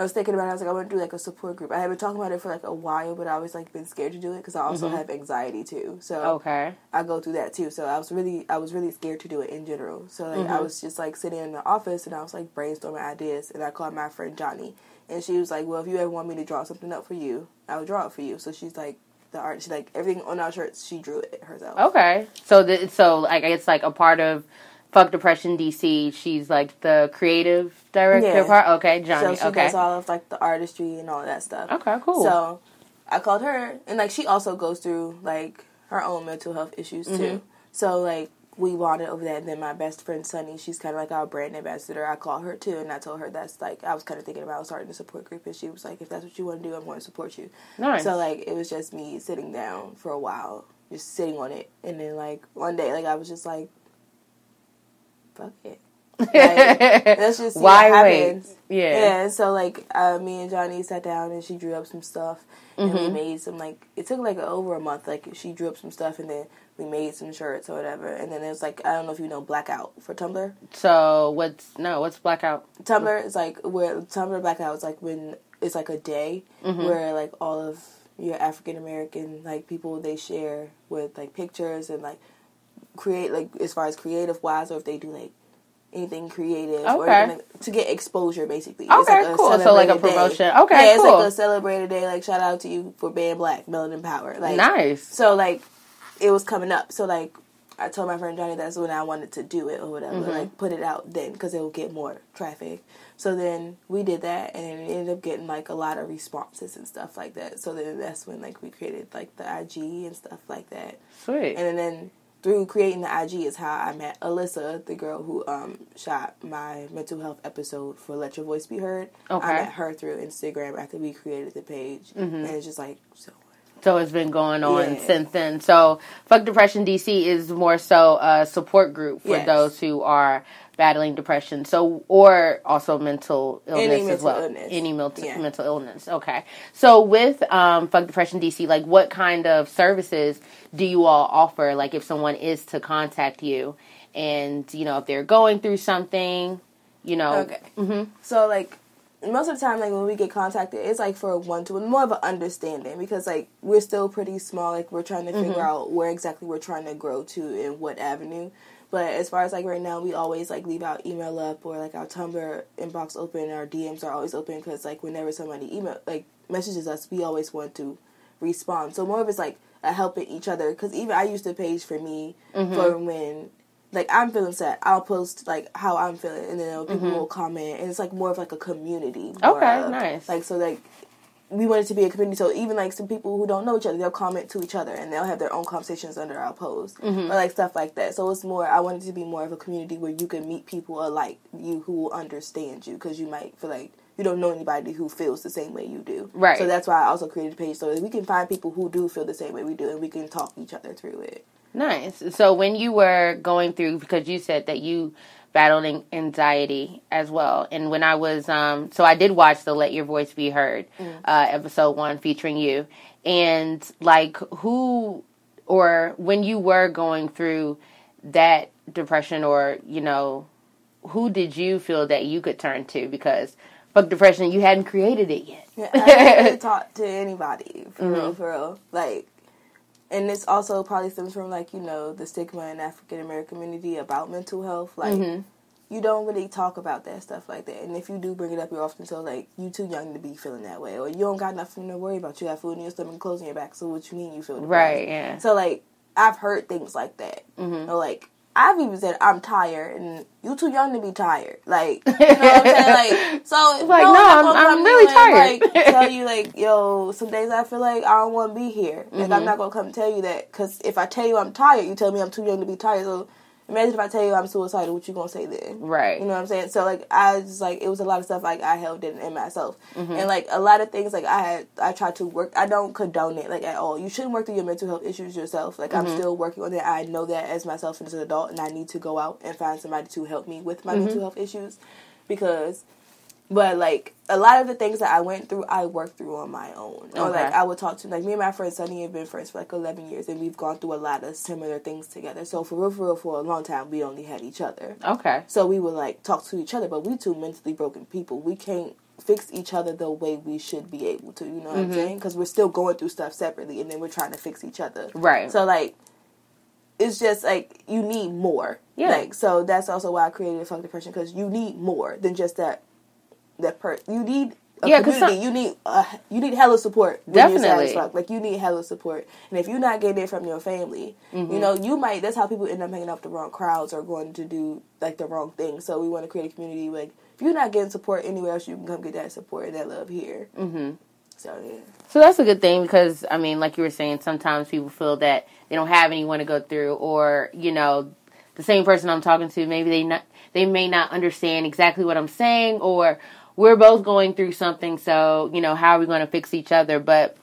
I was thinking about it. I was like, I want to do like a support group. I had been talking about it for like a while, but I always like been scared to do it because I also have anxiety too. So Mm-hmm. Okay. I go through that too. So I was really, I was really scared to do it in general. So like Mm-hmm. I was just like sitting in the office and I was like brainstorming ideas, and I called my friend Johnny, and she was like, "Well, if you ever want me to draw something up for you, I will draw it for you." So she's like the art. She like everything on our shirts. She drew it herself. Okay. So the, so like it's like a part of Fuck Depression DC. She's like the creative director Yeah. part. Okay, Johnny. So she okay. does all of like the artistry and all that stuff. Okay, cool. So I called her, and like she also goes through like her own mental health issues too. Mm-hmm. So like we bonded over that. And then my best friend Sunny, she's kind of like our brand ambassador. I called her too, and I told her that's like I was kind of thinking about starting a support group, and she was like, "If that's what you want to do, I'm going to support you." nice. So like it was just me sitting down for a while, just sitting on it, and then like one day, like I was just like, "Fuck it." Like, let's just see Why what wait? happens. Yeah. Yeah, so like uh, me and Johnny sat down and she drew up some stuff and we Mhm. made some like it took like over a month. Like she drew up some stuff and then we made some shirts or whatever. And then it was like I don't know if you know blackout for Tumblr. So what's no? What's blackout? Tumblr is like where Tumblr blackout is like when it's like a day Mhm. where like all of your African American like people they share with like pictures and like create like as far as creative wise or if they do like anything creative or Okay. like, to get exposure basically. It's Okay, like a cool. So like a celebrated day. promotion. Okay, yeah, it's cool. like a celebrated day. Like shout out to you for being black, melanin power. Like nice. so like it was coming up. So like I told my friend Johnny that's when I wanted to do it or whatever. Mhm. Like put it out then because it will get more traffic. So then we did that and it ended up getting like a lot of responses and stuff like that. So then that's when like we created like the IG and stuff like that. Sweet. And then through creating the IG is how I met Alyssa, the girl who um, shot my mental health episode for Let Your Voice Be Heard. Okay. I met her through Instagram after we created the page, Mm-hmm. and it's just like so. So it's been going on Yeah. since then. So Fuck Depression DC is more so a support group for Yes. those who are battling depression. So or also mental illness Any as mental well. illness. Any mental Yeah. mental illness. Okay. So with um, Fuck Depression DC, like what kind of services do you all offer? Like if someone is to contact you, and you know if they're going through something, you know. Okay. So like most of the time, like when we get contacted, it's like for a one to one, more of an understanding because like we're still pretty small. Like we're trying to figure out where exactly we're trying to grow to and what avenue. But as far as like right now, we always like leave our email up or like our Tumblr inbox open. Our DMs are always open because like whenever somebody email like messages us, we always want to respond. So more of it's like a helping each other because even I used to page for me mm-hmm. for when like I'm feeling sad, I'll post like how I'm feeling, and then people will mm-hmm. comment, and it's like more of like a community. Okay, of- nice. Like so, like we want it to be a community. So even like some people who don't know each other, they'll comment to each other, and they'll have their own conversations under our post, mm-hmm. or like stuff like that. So it's more. I want it to be more of a community where you can meet people alike you who will understand you, because you might feel like. You don't know anybody who feels the same way you do, Right. So that's why I also created a page so that we can find people who do feel the same way we do, and we can talk each other through it. Nice. So when you were going through, because you said that you battled an- anxiety as well, and when I was, um, so I did watch the "Let Your Voice Be Heard" uh, episode one featuring you, and like who or when you were going through that depression, or you know, who did you feel that you could turn to because fuck depression, you hadn't created it yet. Yeah, I haven't really talked to anybody for Mm-hmm. real, for real. Like, and this also probably stems from like you know the stigma in African American community about mental health. Like, Mm-hmm. you don't really talk about that stuff like that, and if you do bring it up, you're often told like you too young to be feeling that way, or you don't got nothing to worry about. You got food in your stomach, and clothes in your back. So what you mean you feel depressed? Right, yeah. So like I've heard things like that, Mm-hmm. or like. I've even said I'm tired, and you too young to be tired. Like, you know what I'm saying? Like, so Like, no, no, I'm, I'm- I'm really and, tired. Like, tell you like, yo, some days I feel like I don't want to be here. Like, Mm-hmm. I'm not gonna come tell you that because if I tell you I'm tired, you tell me I'm too young to be tired. So imagine if I tell you I'm suicidal, what you gonna say then? Right. You know what I'm saying? So like I just like it was a lot of stuff like I held in in myself, Mm-hmm. and like a lot of things like I had I tried to work. I don't condone it like at all. You shouldn't work through your mental health issues yourself. Like Mm-hmm. I'm still working on it. I know that as myself and as an adult, and I need to go out and find somebody to help me with my Mm-hmm. mental health issues because. But like a lot of the things that I went through, I worked through on my own. Or like I would talk to like me and my friend Sunny have been friends for like eleven years, and we've gone through a lot of similar things together. So for real, for real, for a long time, we only had each other. Okay. So we would like talk to each other, but we two mentally broken people. We can't fix each other the way we should be able to. You know what Mm-hmm. I'm saying? Because we're still going through stuff separately, and then we're trying to fix each other. Right. So like, it's just like you need more. Yeah. Like so that's also why I created Fuck Depression because you need more than just that. That per you need. A Yeah, community. some- you need uh, you need hella support. When You're sad Definitely. Like you need hella support, and if you're not getting it from your family, Mm-hmm. you know you might. That's how people end up hanging out with the wrong crowds or going to do like the wrong thing. So we want to create a community like if you're not getting support anywhere else, you can come get that support and that love here. Mm-hmm. So yeah, So that's a good thing because I mean, like you were saying, sometimes people feel that they don't have anyone to go through, or you know, the same person I'm talking to, maybe they not they may not understand exactly what I'm saying, or we're both going through something. So you know, how are we going to fix each other? But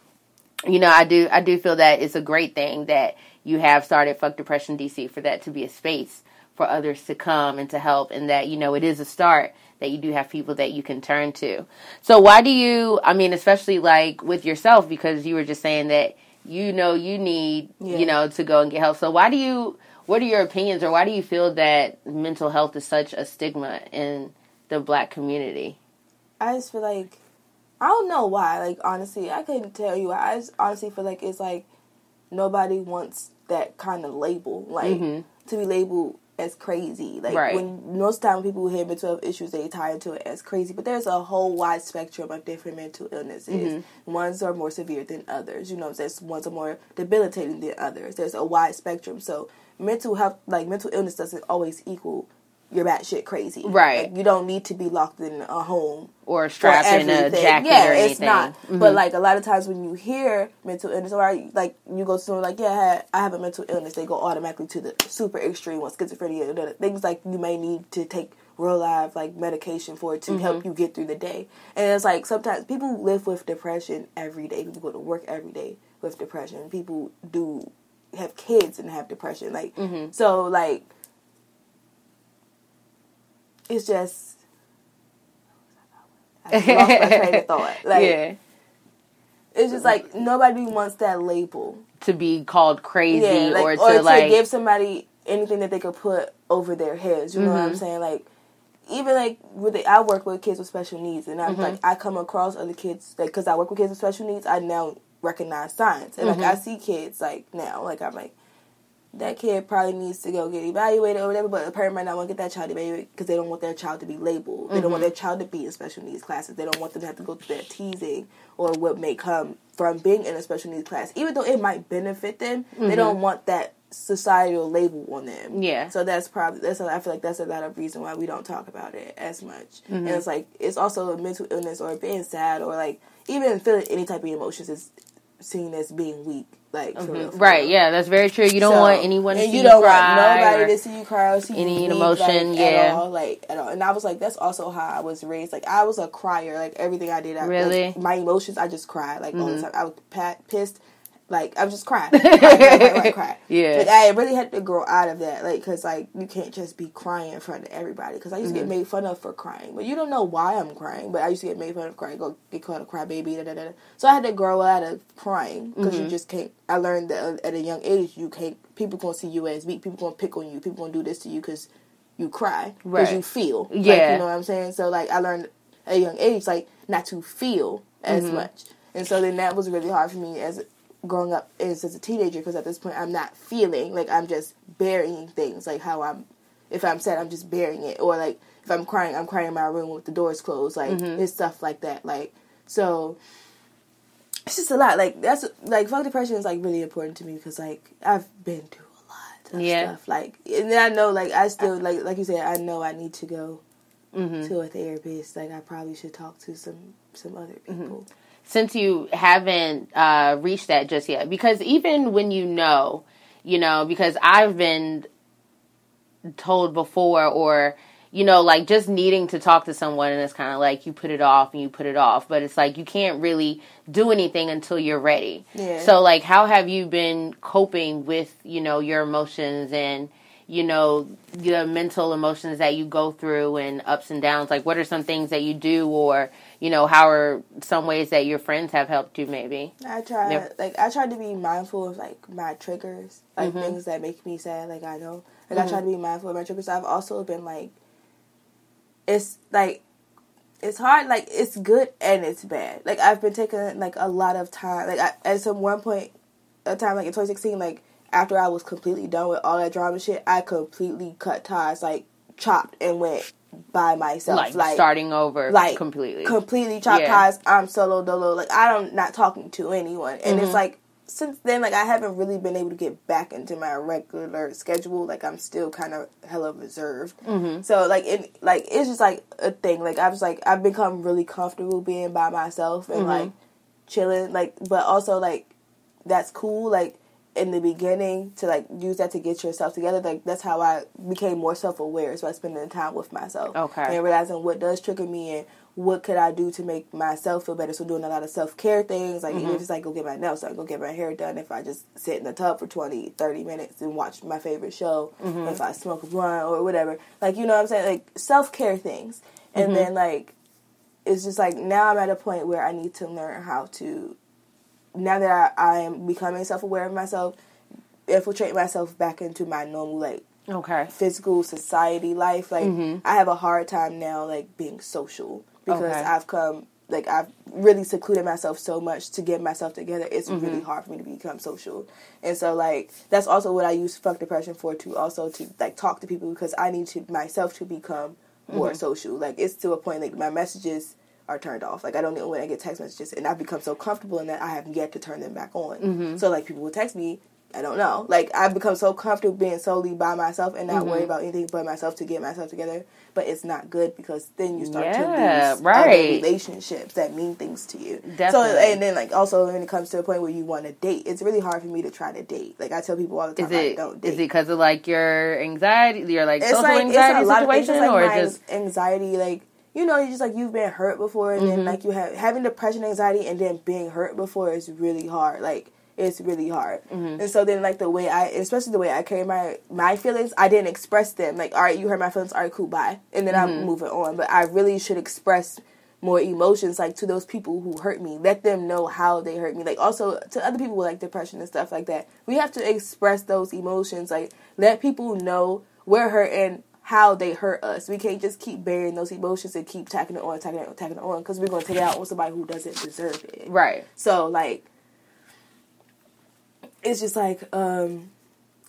you know, I do I do feel that it's a great thing that you have started Fuck Depression DC for that to be a space for others to come and to help, and that you know it is a start that you do have people that you can turn to. So why do you? I mean, especially like with yourself, because you were just saying that you know you need Yeah. you know to go and get help. So why do you? What are your opinions, or why do you feel that mental health is such a stigma in the Black community? I just feel like I don't know why. Like honestly, I couldn't tell you. I just honestly feel like it's like nobody wants that kind of label, like mm-hmm. to be labeled as crazy. Like Right. when most time people hear mental health issues, they tie into it as crazy. But there's a whole wide spectrum of different mental illnesses. Mm-hmm. Ones are more severe than others. You know, there's ones are more debilitating than others. There's a wide spectrum. So mental health, like mental illness, doesn't always equal you're batshit crazy. Right. Like, you don't need to be locked in a home or strapped in a jacket yeah, or anything. it's not. Mhm. But like a lot of times when you hear mental illness, or like you go to someone like, yeah, I, I have a mental illness, they go automatically to the super extreme one, schizophrenia, things like you may need to take real life like medication for it to Mm-hmm. help you get through the day. And it's like sometimes people live with depression every day. People go to work every day with depression. People do have kids and have depression. Like Mm-hmm. so like it's just I lost my train of thought. Like yeah, it's just like nobody wants that label. to be called crazy Yeah, like, or or, to to, like give somebody anything that they could put over their heads. You know what I'm Mm-hmm. saying? Like even like with the, I work with kids with special needs, and I'm Mm-hmm. like I come across other kids like because I work with kids with special needs. I now recognize signs, and like I Mm-hmm. see kids like now, like I'm like. That kid probably needs to go get evaluated or whatever, but the parent might not want to get that child evaluated because they don't want their child to be labeled. They don't Mm-hmm. want their child to be in special needs classes. They don't want them to have to go through that teasing or what may come from being in a special needs class. Even though it might benefit them, they don't want that societal label on them. Mm-hmm. Yeah. So that's probably that's I feel like that's a lot of reason why we don't talk about it as much. Mm-hmm. And it's like it's also a mental illness or being sad or like even feeling any type of emotions is seen as being weak. Like for real, for right. real. Yeah, that's very true. You don't So- want anyone to and see you you, don't cry. want nobody to see you cry or see you any weak, emotion, like, yeah. at all, like at all. And I was like, that's also how I was raised. Like I was a crier. Like everything I did, I, Really? Mm-hmm. like, my emotions, I just cried like all the time. I was pat, pissed. Like I was just crying, cry, cry, cry, cry, cry. Yeah. Like I really had to grow out of that, like, cause like you can't just be crying in front of everybody. Cause I used to Mm-hmm. get made fun of for crying, but you don't know why I'm crying. But I used to get made fun of crying, go get called a crybaby, da da da. So I had to grow out of crying, because Mm-hmm. you just can't. I learned that at a young age, you can't. People gonna see you as weak. People gonna pick on you. People gonna do this to you because you cry, because Right. you feel. Like, Yeah. you know what I'm saying. So like I learned at a young age, like not to feel as Mm-hmm. much, and so then that was really hard for me as growing up as, as a teenager because at this point I'm not feeling like I'm just burying things like how I'm if I'm sad I'm just burying it or like if I'm crying I'm crying in my room with the doors closed like Mm-hmm. it's stuff like that like so it's just a lot like that's like fuck depression is like really important to me because like I've been through a lot of Yeah. stuff like and then I know like I still like like you said I know I need to go Mm-hmm. to a therapist like I probably should talk to some some other Mm-hmm. Since you haven't uh, reached that just yet. Because even when you know you know because i've been told before or you know like just needing to talk to someone and it's kind of like you put it off and you put it off. But it's like you can't really do anything until you're ready. Yeah. so like how have you been coping with you know your emotions and you know the mental emotions that you go through and ups and downs? Like what are some things that you do or you know how are some ways that your friends have helped you maybe I try like I try to be mindful of like my triggers, like Mm-hmm. things that make me sad. Like I know, like I try to be mindful of my triggers. I've also been like, it's like, it's hard. Like it's good and it's bad. Like I've been taking like a lot of time. Like I, at some one point, a time like in 2016, like after I was completely done with all that drama shit, I completely cut ties, like chopped and went by myself, like, like starting over like completely completely chopped Yeah. ties. I'm solo dolo. Like I'm not talking to anyone, and Mm-hmm. it's like since then, like I haven't really been able to get back into my regular schedule. Like I'm still kind of hella reserved. Mm-hmm. So like it, like it's just like a thing. Like I was like I've become really comfortable being by myself and Mm-hmm. like chilling. Like, but also like that's cool. Like in the beginning to like use that to get yourself together. Like that's how I became more self aware. So I spending time with myself. Okay. And realizing what does trigger me and what could I do to make myself feel better. So doing a lot of self care things. Like even mm-hmm. if it's like go get my nails done, go get my hair done. If I just sit in the tub for 20, 30 minutes and watch my favorite show. Mm-hmm. If I smoke a blunt or whatever. Like you know what I'm saying? Like self care things. And mm-hmm. then like it's just like now I'm at a point where I need to learn how to now that I, I am becoming self aware of myself, infiltrate myself back into my normal like okay physical society life. Like mm-hmm. I have a hard time now like being social because Okay. I've come like I've really secluded myself so much to get myself together. It's really mm-hmm. hard for me to become social, and so like that's also what I use fuck depression for to also to like talk to people because I need to myself to become more mm-hmm. social. Like it's to a point like my messages are turned off. Like I don't know when I get text messages, and I've become so comfortable in that I have yet to turn them back on. So like people will text me I don't know. Like I've become so comfortable being solely by myself and not Mm-hmm. worry about anything but myself to get myself together. But it's not good because then you start Yeah, to lose right. relationships that mean things to you. So and then like also when it comes to a point where you want to date, it's really hard for me to try to date. Like I tell people all the time, Is it I don't date. is it because of like your anxiety, your like it's social like anxiety it's a lot of situation, It's like or just anxiety, like you know, you just like you've been hurt before, and Mm-hmm. then like you have having depression, anxiety, and then being hurt before is really hard. Like it's really hard, Mm-hmm. and so then like the way I, especially the way I carry my my feelings, I didn't express them. Like all right, you hurt my feelings, all right, cool, bye, and then Mm-hmm. I'm moving on. But I really should express more emotions like to those people who hurt me let them know how they hurt me like also to other people with like depression and stuff like that we have to express those emotions like let people know we're hurt and how they hurt us we can't just keep burying those emotions and keep tacking it on tacking it on tacking it on because we're going to take it out on somebody who doesn't deserve it right? so like it's just like um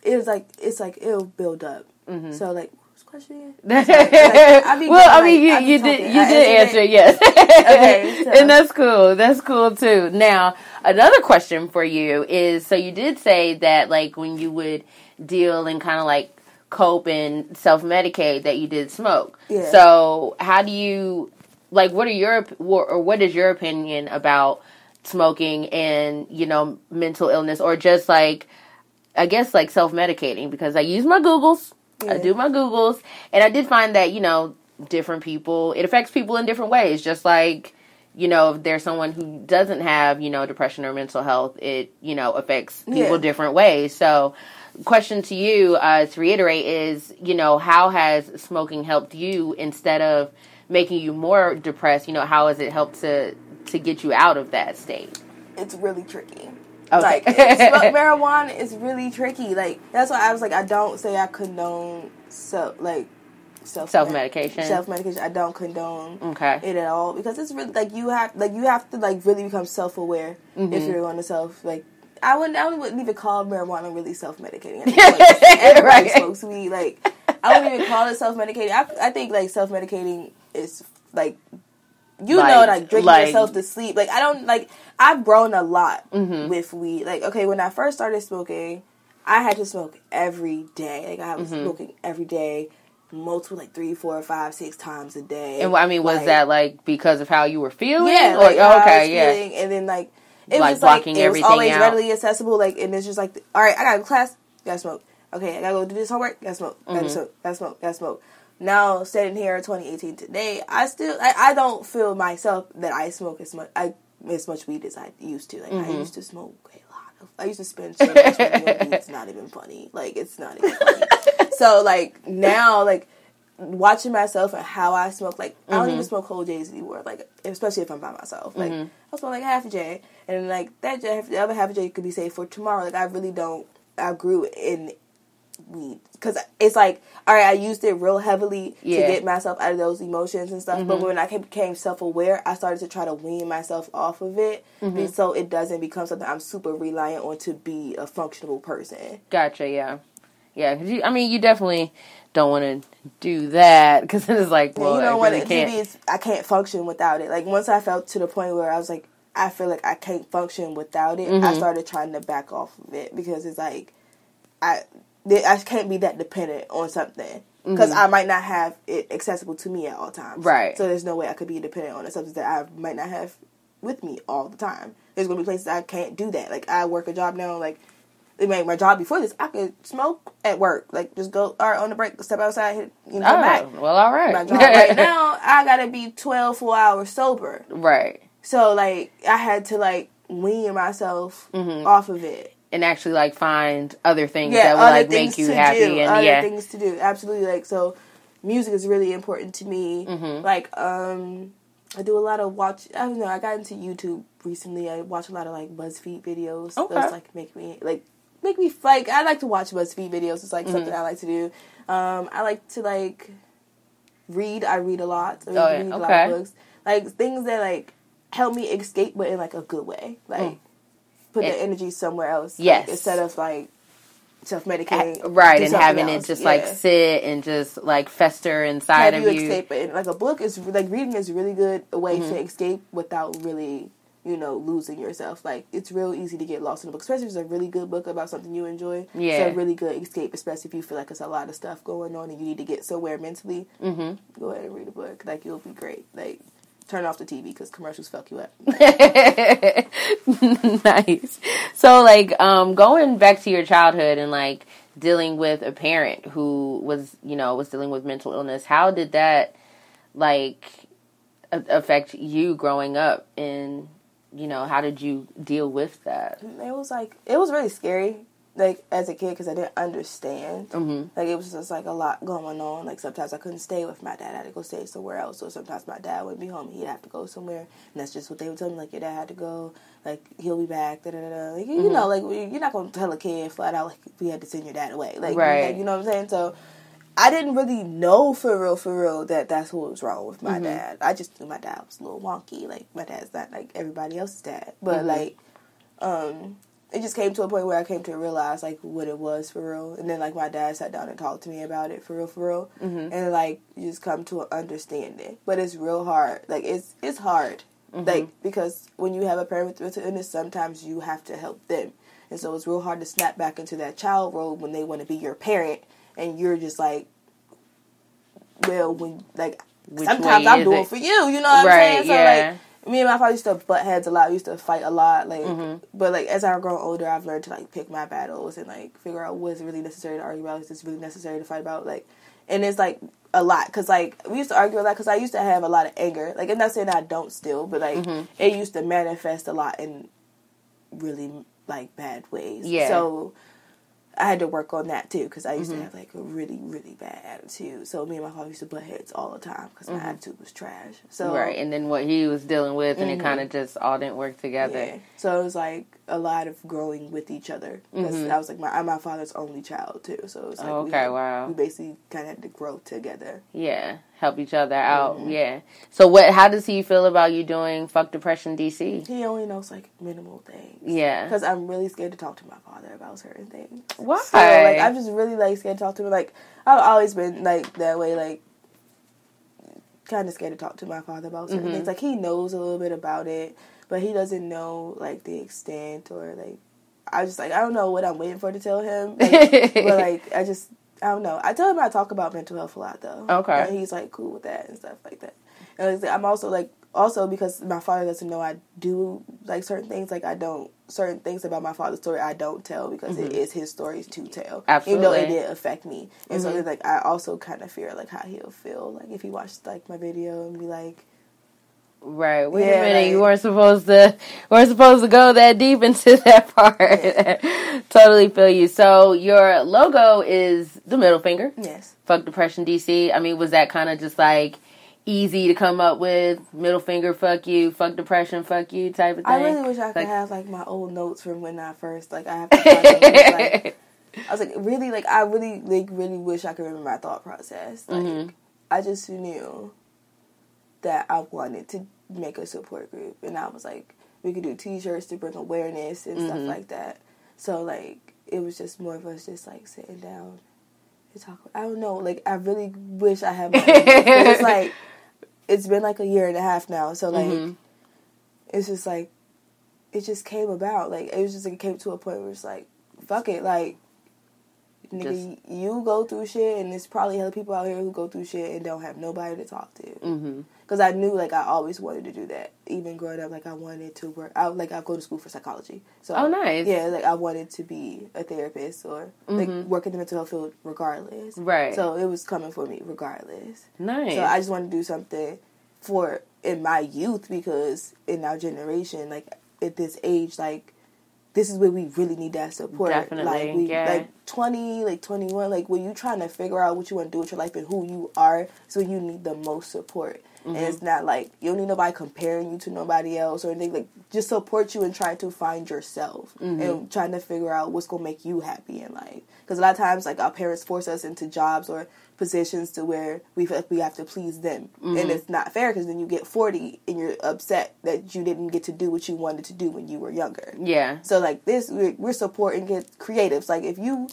it's like it's like it'll build up Mm-hmm. so like question again? well, I be I like- mean, you I you did you I did answer it. yes, Okay, so- and that's cool. That's cool too. Now, another question for you is: so you did say that like when you would deal and kind of like cope and self medicate that you did smoke. Yeah. So how do you like? What are your or what is your opinion about smoking and you know mental illness or just like I guess like self medicating because I use my Googles. I do my Googles, and I did find that you know different people it affects people in different ways. Just like you know if there's someone who doesn't have you know depression or mental health, it you know affects people Yeah. different ways. So, question to you uh, to reiterate is you know how has smoking helped you instead of making you more depressed? You know how has it helped to to get you out of that state? it's really tricky. Okay. Like marijuana is really tricky. Like that's why I was like I don't say I condone self like self Self-medication? Self medication. I don't condone Okay. it at all because it's really like you have like you have to like really become self aware Mm-hmm. if you're going to self like. I wouldn't. I wouldn't even call marijuana really self medicating. Everybody Right. smokes weed. Like I wouldn't even call it self medicating. I, I think like self medicating is like you Like- know like drinking like- yourself to sleep. Like I don't like I've grown a lot Mm-hmm. with weed. Like okay, when I first started smoking, I had to smoke every day. Like I was Mm-hmm. smoking every day, multiple like three, four, five, six times a day. And I mean, was Like, that like because of how you were feeling? yeah, Or- like, was okay, yeah. feeling, and then like it Like was like blocking it was always out. readily accessible. Like and it's just like, all right, I got to class, gotta smoke. Okay, I gotta go do this homework, gotta smoke, gotta Mm-hmm. smoke, gotta smoke, gotta smoke. Now sitting here 2018 today, I still I, I don't feel myself that I smoke as much I as much weed as I used to. Like Mm-hmm. I used to smoke a lot of. I used to spend so much money on weed. It's not even funny. Like it's not even funny. so like now like watching myself and how I smoke, like I don't even smoke whole J's anymore. Like especially if I'm by myself, like I smoke like half a J, and like that the other half of J could be saved for tomorrow. Like I really don't. I grew in weed because it's like all right. I used it real heavily Yeah. to get myself out of those emotions and stuff. But mm-hmm. when I became self aware, I started to try to wean myself off of it, mm-hmm. be- so it doesn't become something I'm super reliant on to be a functional person. Gotcha. Yeah. Yeah. 'cause you, I mean, you definitely don't want to do that because it's like, well, you know I what really it can't. I can't function without it. Like once I felt to the point where I was like I feel like I can't function without it, Mm-hmm. I started trying to back off of it because it's like I I can't be that dependent on something because I might not have it accessible to me at all times. Mm-hmm. Right. So there's no way I could be dependent on a substance that I might not have with me all the time. There's gonna be places I can't do that. Like I work a job now, like it made my job before this, I could smoke at work. Like just go all right on the break, step outside, hit, you know, come back Oh, well, all right. my job right now, I gotta be 12 full hours sober. right. So like I had to like wean myself Mm-hmm. off of it. And actually, like, find other things Yeah, that would like make you happy do. and other yeah. things to do. Absolutely. Like so, music is really important to me. Mm-hmm. Like um, I do a lot of watch. I don't know. I got into YouTube recently. I watch a lot of like BuzzFeed videos. Okay. Those like make me like make me like I like to watch BuzzFeed videos. It's like Mm-hmm. something I like to do. Um, I like to like read. I read a lot. I Oh, yeah. read a lot of books. Like things that like help me escape, but in like a good way. Like put And- the energy somewhere else. like, Mm. Yes. instead of like self medicating. right, and having it just like sit and just like fester inside have of you you. escape. And like a book is like reading is really good a way Mm-hmm. to escape without really you know, losing yourself. Like it's real easy to get lost in a book, especially if it's a really good book about something you enjoy. Yeah. It's a really good escape, especially if you feel like there's a lot of stuff going on and you need to get somewhere mentally. Mm-hmm. Go ahead and read a book. Like you'll be great. Like turn off the TV because commercials fuck you up. nice. So like um going back to your childhood and like dealing with a parent who was, you know, was dealing with mental illness, how did that like affect you growing up and you know, how did you deal with that? It was like it was really scary. Like as a kid, because I didn't understand. Mhm. Like it was just like a lot going on. Like sometimes I couldn't stay with my dad; I had to go stay somewhere else. Or sometimes my dad wouldn't be home; he'd have to go somewhere, and that's just what they would tell me. Like your dad had to go. Like he'll be back. Da da da. Like you Mm-hmm. know, like you're not gonna tell a kid flat out like we had to send your dad away. Like, Right. like, you know what I'm saying? So. I didn't really know for real, for real that that's what was wrong with my Mm-hmm. dad. I just knew my dad was a little wonky. Like my dad's not like everybody else's dad, but Mhm. like um it just came to a point where I came to realize like what it was for real, and then like my dad sat down and talked to me about it for real, for real, Mhm. and like you just come to an understanding. But it's real hard. Like it's it's hard, like because when you have a parent with mental illness, sometimes you have to help them, and so it's real hard to snap back into that child role when they want to be your parent, and you're just like, well, when like Which sometimes I'm doing it? for you, you know what Right, I'm saying? So yeah. like me and my father used to butt heads a lot. We used to fight a lot, like. Mm-hmm. But like as I've grown older, I've learned to like pick my battles and like figure out what's really necessary to argue about. Is this really necessary to fight about? Like, and it's like a lot because like we used to argue a lot because I used to have a lot of anger. Like, I'm not saying I don't still, but like Mm-hmm. it used to manifest a lot in really like bad ways. Yeah. So I had to work on that too because I used Mm-hmm. to have like a really really bad attitude. So me and my father used to butt heads all the time because my attitude was trash. So Mm-hmm. Right, and then what he was dealing with, and it kind of just all didn't work together. Mm-hmm. yeah. So it was like a lot of growing with each other because Mhm. I was like my I'm my father's only child too. So it was like we okay, had- wow. We basically kind of had to grow together. Yeah, help each other out. Mm-hmm. Yeah. So what? How does he feel about you doing Fuck Depression DC? He only knows like minimal things. Yeah. Because I'm really scared to talk to my father about certain things. Why? So like I'm just really like scared to talk to him. Like I've always been like that way. Like kind of scared to talk to my father about certain Mhm. things. Like he knows a little bit about it, but he doesn't know like the extent or like I just like I don't know what I'm waiting for to tell him. Like, but like I just I don't know. I tell him I talk about mental health a lot though. Okay. And he's like cool with that and stuff like that. And I'm also like also because my father doesn't know I do like certain things. Like I don't certain things about my father's story I don't tell because it mm-hmm. is his stories to tell. Absolutely. Even though it did affect me. And so it's like I also kind of fear like how he'll feel like if he watched like my video and be like Right. Wait Yeah, a minute. like- you weren't supposed to. weren't supposed to go that deep into that part. totally feel you. So your logo is the middle finger. yes. Fuck Depression DC. I mean, was that kind of just like easy to come up with? Middle finger, fuck you. Fuck depression, fuck you type of thing. I really wish I could Like- have like my old notes from when I first like I have to I was like really like I really like really wish I could remember my thought process. Like Mhm. I just knew that I wanted to make a support group and I was like we could do t-shirts to bring awareness and stuff Mhm. like that. So like it was just more of us just like sitting down and talk. I don't know, like I really wish I had my own notes, but it's like it's been like a year and a half now. So like Mhm. it's just like it just came about. Like it was just like it came to a point where it's like, fuck it, like nigga, you go through shit, and there's probably other people out here who go through shit and don't have nobody to talk to. Mhm. Because I knew like I always wanted to do that. Even growing up, like I wanted to work. I like I go to school for psychology. So Oh, nice. Yeah, like I wanted to be a therapist or like Mhm. work in the mental health field regardless. Right. So it was coming for me regardless. Nice. So I just want to do something for in my youth because in our generation, like at this age, like this is where we really need that support. Definitely, like we yeah. like twenty, like twenty one, like when you trying to figure out what you want to do with your life and who you are, so you need the most support. And Mm-hmm. it's not like you don't need nobody comparing you to nobody else or anything. Like just support you and try to find yourself Mm-hmm. and trying to figure out what's gonna make you happy in life. Because a lot of times, like our parents force us into jobs or positions to where we feel like we have to please them, Mm-hmm. and it's not fair. Because then you get forty and you're upset that you didn't get to do what you wanted to do when you were younger. yeah. So like this, we're, we're supporting get creatives. Like if you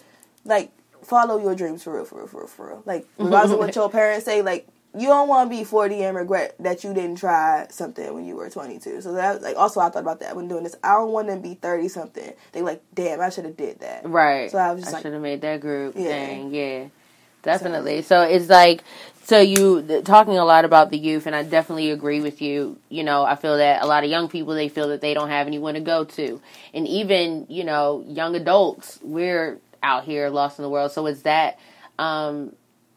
like follow your dreams for real, for real, for real, for real. Like regardless of what your parents say, like you don't want to be 40 and regret that you didn't try something when you were 22. So that like also I thought about that when doing this. I don't want to be 30 something. They like, damn, I should have did that. Right. So I was just I like, should have made that group Yeah. thing. Yeah, definitely. So. it's like, so you th- talking a lot about the youth, and I definitely agree with you. You know, I feel that a lot of young people they feel that they don't have anyone to go to, and even you know, young adults, we're out here lost in the world. So is that um,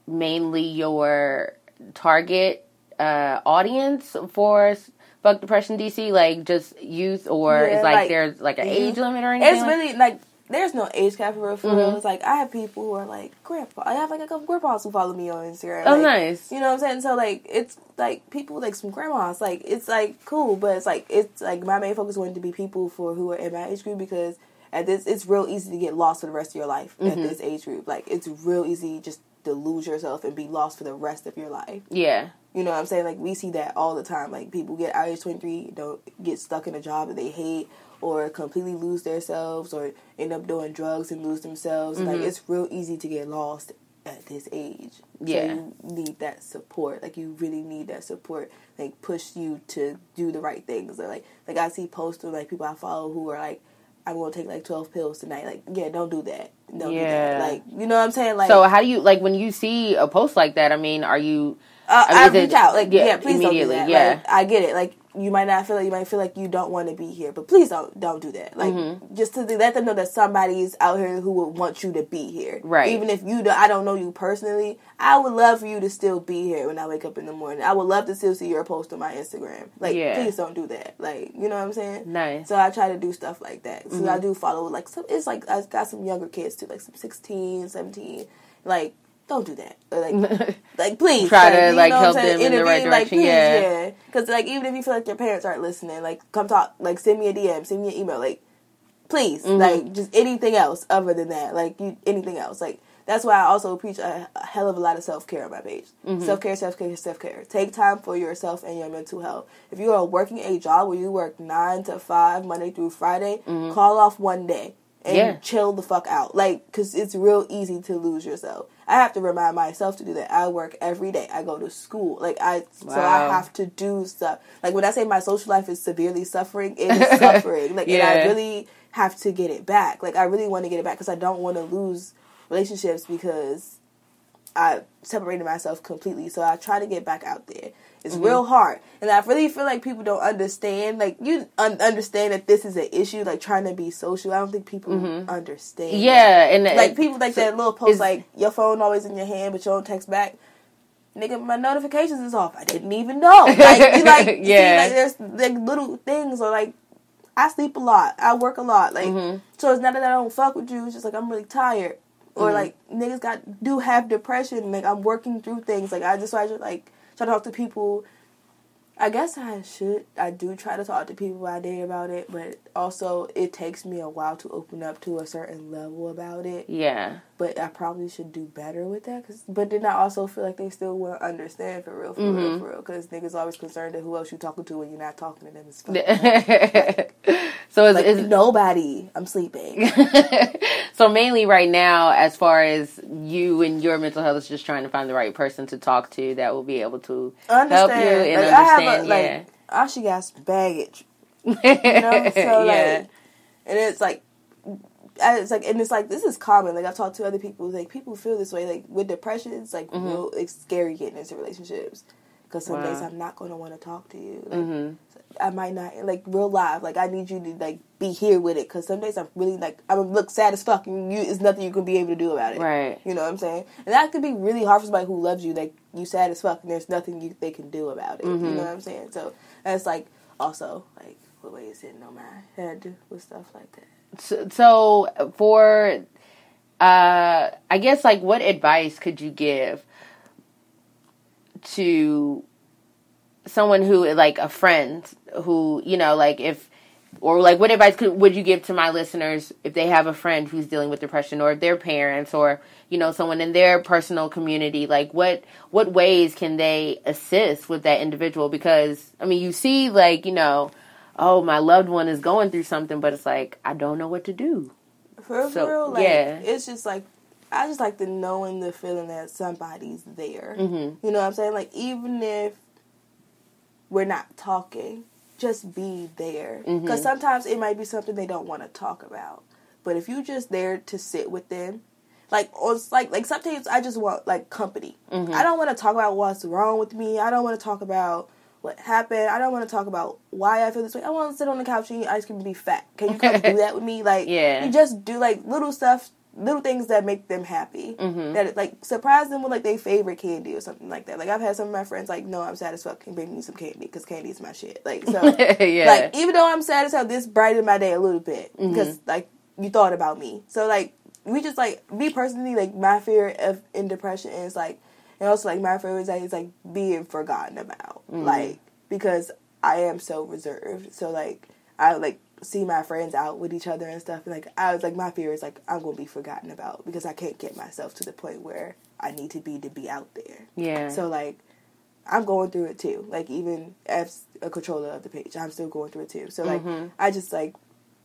mainly your target uh, audience for? Fuck Depression DC, like just youth, or Yeah, is like, like, there's like an mhm. age limit or anything? it's really like there's no age cap for real. For Mhm. real. It's like I have people who are like grandpa. I have like a couple grandpas who follow me on Instagram. oh, like, nice. You know what I'm saying? So like it's like people like some grandmas. Like it's like cool, but it's like it's like my main focus wanted to be people for who are in my age group because at this it's real easy to get lost for the rest of your life at Mhm. this age group. Like it's real easy just to lose yourself and be lost for the rest of your life. Yeah. You know what I'm saying? Like we see that all the time. Like people get out age 23, don't get stuck in a job that they hate, or completely lose themselves, or end up doing drugs and lose themselves. Like Mhm. it's real easy to get lost at this age. Yeah. So you need that support. Like you really need that support. Like push you to do the right things. Or like like I see posts of like people I follow who are like. I'm gonna take like twelve pills tonight. Like, yeah, don't do that. Don't do Yeah. that. Like, you know what I'm saying? Like, so how do you like when you see a post like that? I mean, are you Uh, I mean, I, is it- reach out, like yeah, yeah, please don't do immediately, that. yeah. Like, I get it. Like you might not feel like you might feel like you don't want to be here, but please don't don't do that. Like Mm-hmm. just to let them know that somebody's out here who would want you to be here. Right. Even if you don't, I don't know you personally, I would love for you to still be here when I wake up in the morning. I would love to still see your post on my Instagram. Like Yeah. please don't do that. Like you know what I'm saying? nice? So I try to do stuff like that. So Mm-hmm. I do follow like some. It's like I've got some younger kids too, like some 16, 17. Like don't do that. Like like please Try to, like, know what help them in the right Intervene, like, please, yeah. yeah. Because like even if you feel like your parents aren't listening, like come talk, like send me a DM, send me an email, like please, Mm-hmm. like just anything else other than that, like you anything else, like. That's why I also preach a, a hell of a lot of self care on my page. Mm-hmm. Self care, self care, self care. Take time for yourself and your mental health. If you are working a job where you work nine to five Monday through Friday, call off one day and Mm-hmm. Yeah. chill the fuck out. Like, because it's real easy to lose yourself. I have to remind myself to do that. I work every day. I go to school. Like I, so I have to do stuff. Like when I say my social life is severely suffering, it is suffering. Like, and I really have to get it back. Like I really want to get it back because I don't want to lose relationships because I separated myself completely. So I try to get back out there. It's Mm-hmm. real hard, and I really feel like people don't understand. Like you un- understand that this is an issue. Like trying to be social, I don't think people understand. Mm-hmm. yeah, and like it- people like so that little post like your phone always in your hand, but you don't text back. Nigga, my notifications is off. I didn't even know. Like, you like, Yeah. like there's like little things or like I sleep a lot. I work a lot. Like Mm-hmm. so it's not that I don't fuck with you. It's just like I'm really tired. Or Mhm. like niggas got do have depression. Like I'm working through things. Like I just try to like try to talk to people. I guess I should. I do try to talk to people I date about it, but also it takes me a while to open up to a certain level about it. yeah, But I probably should do better with that. Cause, but then I also feel like they still won't understand for real, for real, Mhm. for real. Because niggas always concerned that who else you talking to when you're not talking to them is fucking so it's, like is nobody. I'm sleeping. so mainly right now, as far as you and your mental health is just trying to find the right person to talk to that will be able to Understand? help you and like, I have understand. a, like, yeah, Ashi got baggage. you know so yeah, like and it's like I- it's like and it's like this is common. Like i've talked to other people like people feel this way like with depression it's like Mhm. real it's scary getting into relationships. Because some days i'm not going to want to talk to you like, hmm i might not like real live like i need you to like be here with it. Because some days i'm really like i'm gonna look sad as fuck and you it's nothing you can be able to do about it. Right. you know what i'm saying? And that could be really hard for somebody who loves you like you sad as fuck and there's nothing you they can do about it. Mhm. you know what i'm saying? So that's like also like what way is sitting on my head with stuff like that So, for, uh, I guess like what advice could you give to someone who like a friend who you know like if or like what advice could would you give to my listeners if they have a friend who's dealing with depression or their parents or you know someone in their personal community? Like what what ways can they assist with that individual? Because i mean you see like you know oh my loved one is going through something but it's like i don't know what to do for real, So, real like yeah. it's just like I just like the knowing the feeling that somebody's there. Mm-hmm. You know what I'm saying? Like even if we're not talking, just be there. Because Mhm. sometimes it might be something they don't want to talk about. But if you just there to sit with them, like or it's like like sometimes I just want like company. Mhm. I don't want to talk about what's wrong with me. I don't want to talk about what happened. I don't want to talk about why I feel this way. I want to sit on the couch and eat ice cream and be fat. Can you come do that with me? Like Yeah. you just do like little stuff, little things that make them happy. Mhm. That like surprise them with like their favorite candy or something like that. Like I've had some of my friends like, no, I'm sad as fuck. Can bring me some candy because candy is my shit. Like so. yeah. Like even though I'm sad as hell, this brightened my day a little bit Mm-hmm. because like you thought about me. So like we just like me personally like my fear of in depression is like and also like my fear is like, is like being forgotten about Mm-hmm. like because I am so reserved. So like I like see my friends out with each other and stuff and like I was like my fear is like I'm gonna be forgotten about because I can't get myself to the point where I need to be to be out there. yeah. So like I'm going through it too. Like even as a controller of the page, I'm still going through it too. So like Mhm. I just like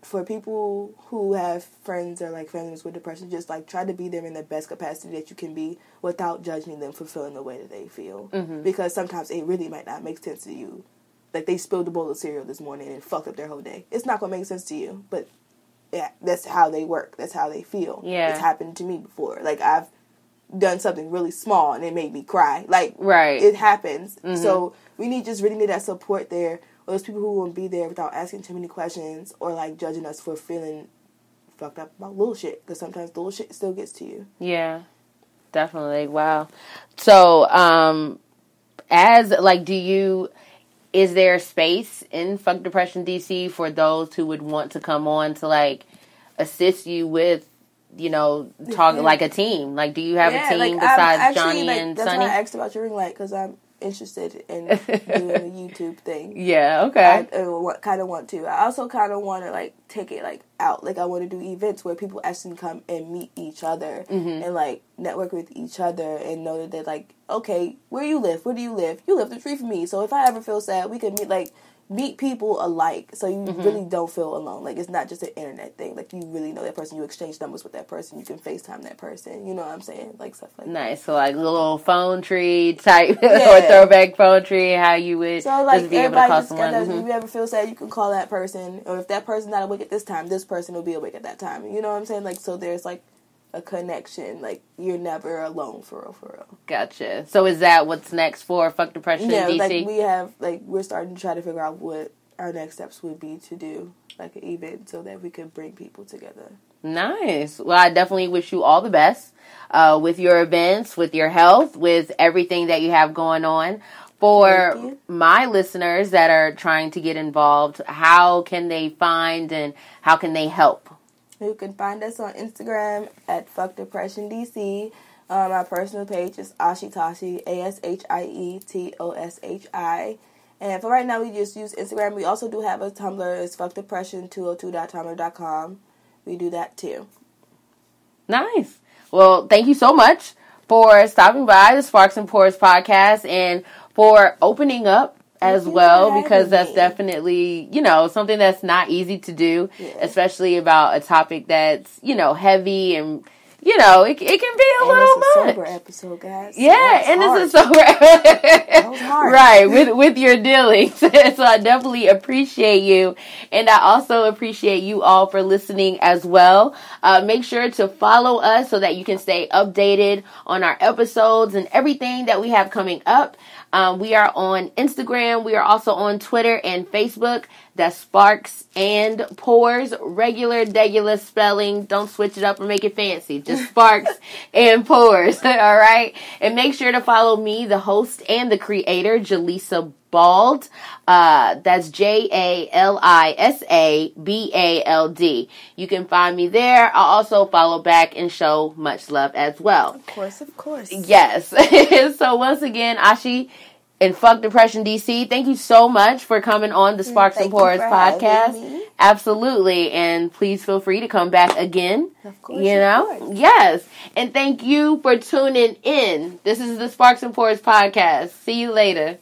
for people who have friends or like families with depression, just like try to be there in the best capacity that you can be without judging them for feeling the way that they feel. Mhm. Because sometimes it really might not make sense to you. Like they spilled a bowl of cereal this morning and fucked up their whole day. It's not gonna make sense to you, but yeah, that's how they work. That's how they feel. Yeah. it's happened to me before. Like I've done something really small and it made me cry. Like right. it happens. Mhm. So we need just really need that support there. Or those people who won't be there without asking too many questions or like judging us for feeling fucked up about little shit. Because sometimes little shit still gets to you. Yeah, definitely. Wow. So, um, as like, do you? Is there space in Fuck Depression DC for those who would want to come on to like assist you with, you know, talk Yeah. like a team? Like, do you have Yeah, a team like, besides actually, Johnny like, and that's Sonny? why I asked about your ring light because I'm interested in doing a YouTube thing. yeah. Okay. I uh, kind of want to. I also kind of want to like take it like out. Like I want to do events where people actually come and meet each other Mhm. and like network with each other and know that they're like, okay, where you live? Where do you live? You live the street from me. So if I ever feel sad, we can meet like meet people alike. So you Mm-hmm. really don't feel alone. Like it's not just an internet thing. Like you really know that person. You exchange numbers with that person. You can Facetime that person. You know what I'm saying? Like stuff like that. Nice. So like little phone tree type or throwback phone tree, how you would So just like be able to everybody call just someone. that. Mhm. If you ever feel sad, you can call that person, or if that person's not awake at this time, this person will be awake at that time. You know what I'm saying? Like so, there's like a connection. Like you're never alone for real, for real. Gotcha. So is that what's next for Fuck Depression Yeah, in DC? like we have like we're starting to try to figure out what our next steps would be to do like an event so that we could bring people together. Nice. Well, I definitely wish you all the best uh, with your events, with your health, with everything that you have going on. For my listeners that are trying to get involved, how can they find and how can they help? You can find us on Instagram at Fuck Depression DC. Um, my personal page is Ashitashi, A S H I E T O S H I. And for right now, we just use Instagram. We also do have a Tumblr. It's fuckdepression202.tumblr.com. We do that too. Nice. Well, thank you so much for stopping by the Sparks and Pours podcast and for opening up as well because that's definitely, you know, something that's not easy to do, Yeah. especially about a topic that's, you know, heavy and, you know, it, it can be a And little it's a much. sober episode, guys. Yeah, and hard. this is so was hard. right with with your dealings. so I definitely appreciate you, and I also appreciate you all for listening as well. Uh, make sure to follow us so that you can stay updated on our episodes and everything that we have coming up. Um, we are on Instagram. We are also on Twitter and Facebook. That's Sparks and Pours. Regular, degular spelling. Don't switch it up or make it fancy. Just Sparks and Pours. All right. And make sure to follow me, the host and the creator, Jalisa Bald. Uh, that's J A L I S A B A L D. You can find me there. I'll also follow back and show much love as well. Of course, of course. Yes. so once again, Ashi and Fuck Depression DC, thank you so much for coming on the Sparks and Thank you Pours podcast. Absolutely. And please feel free to come back again. Of course, You know? course. Yes. And thank you for tuning in. This is the Sparks and Pours podcast. See you later.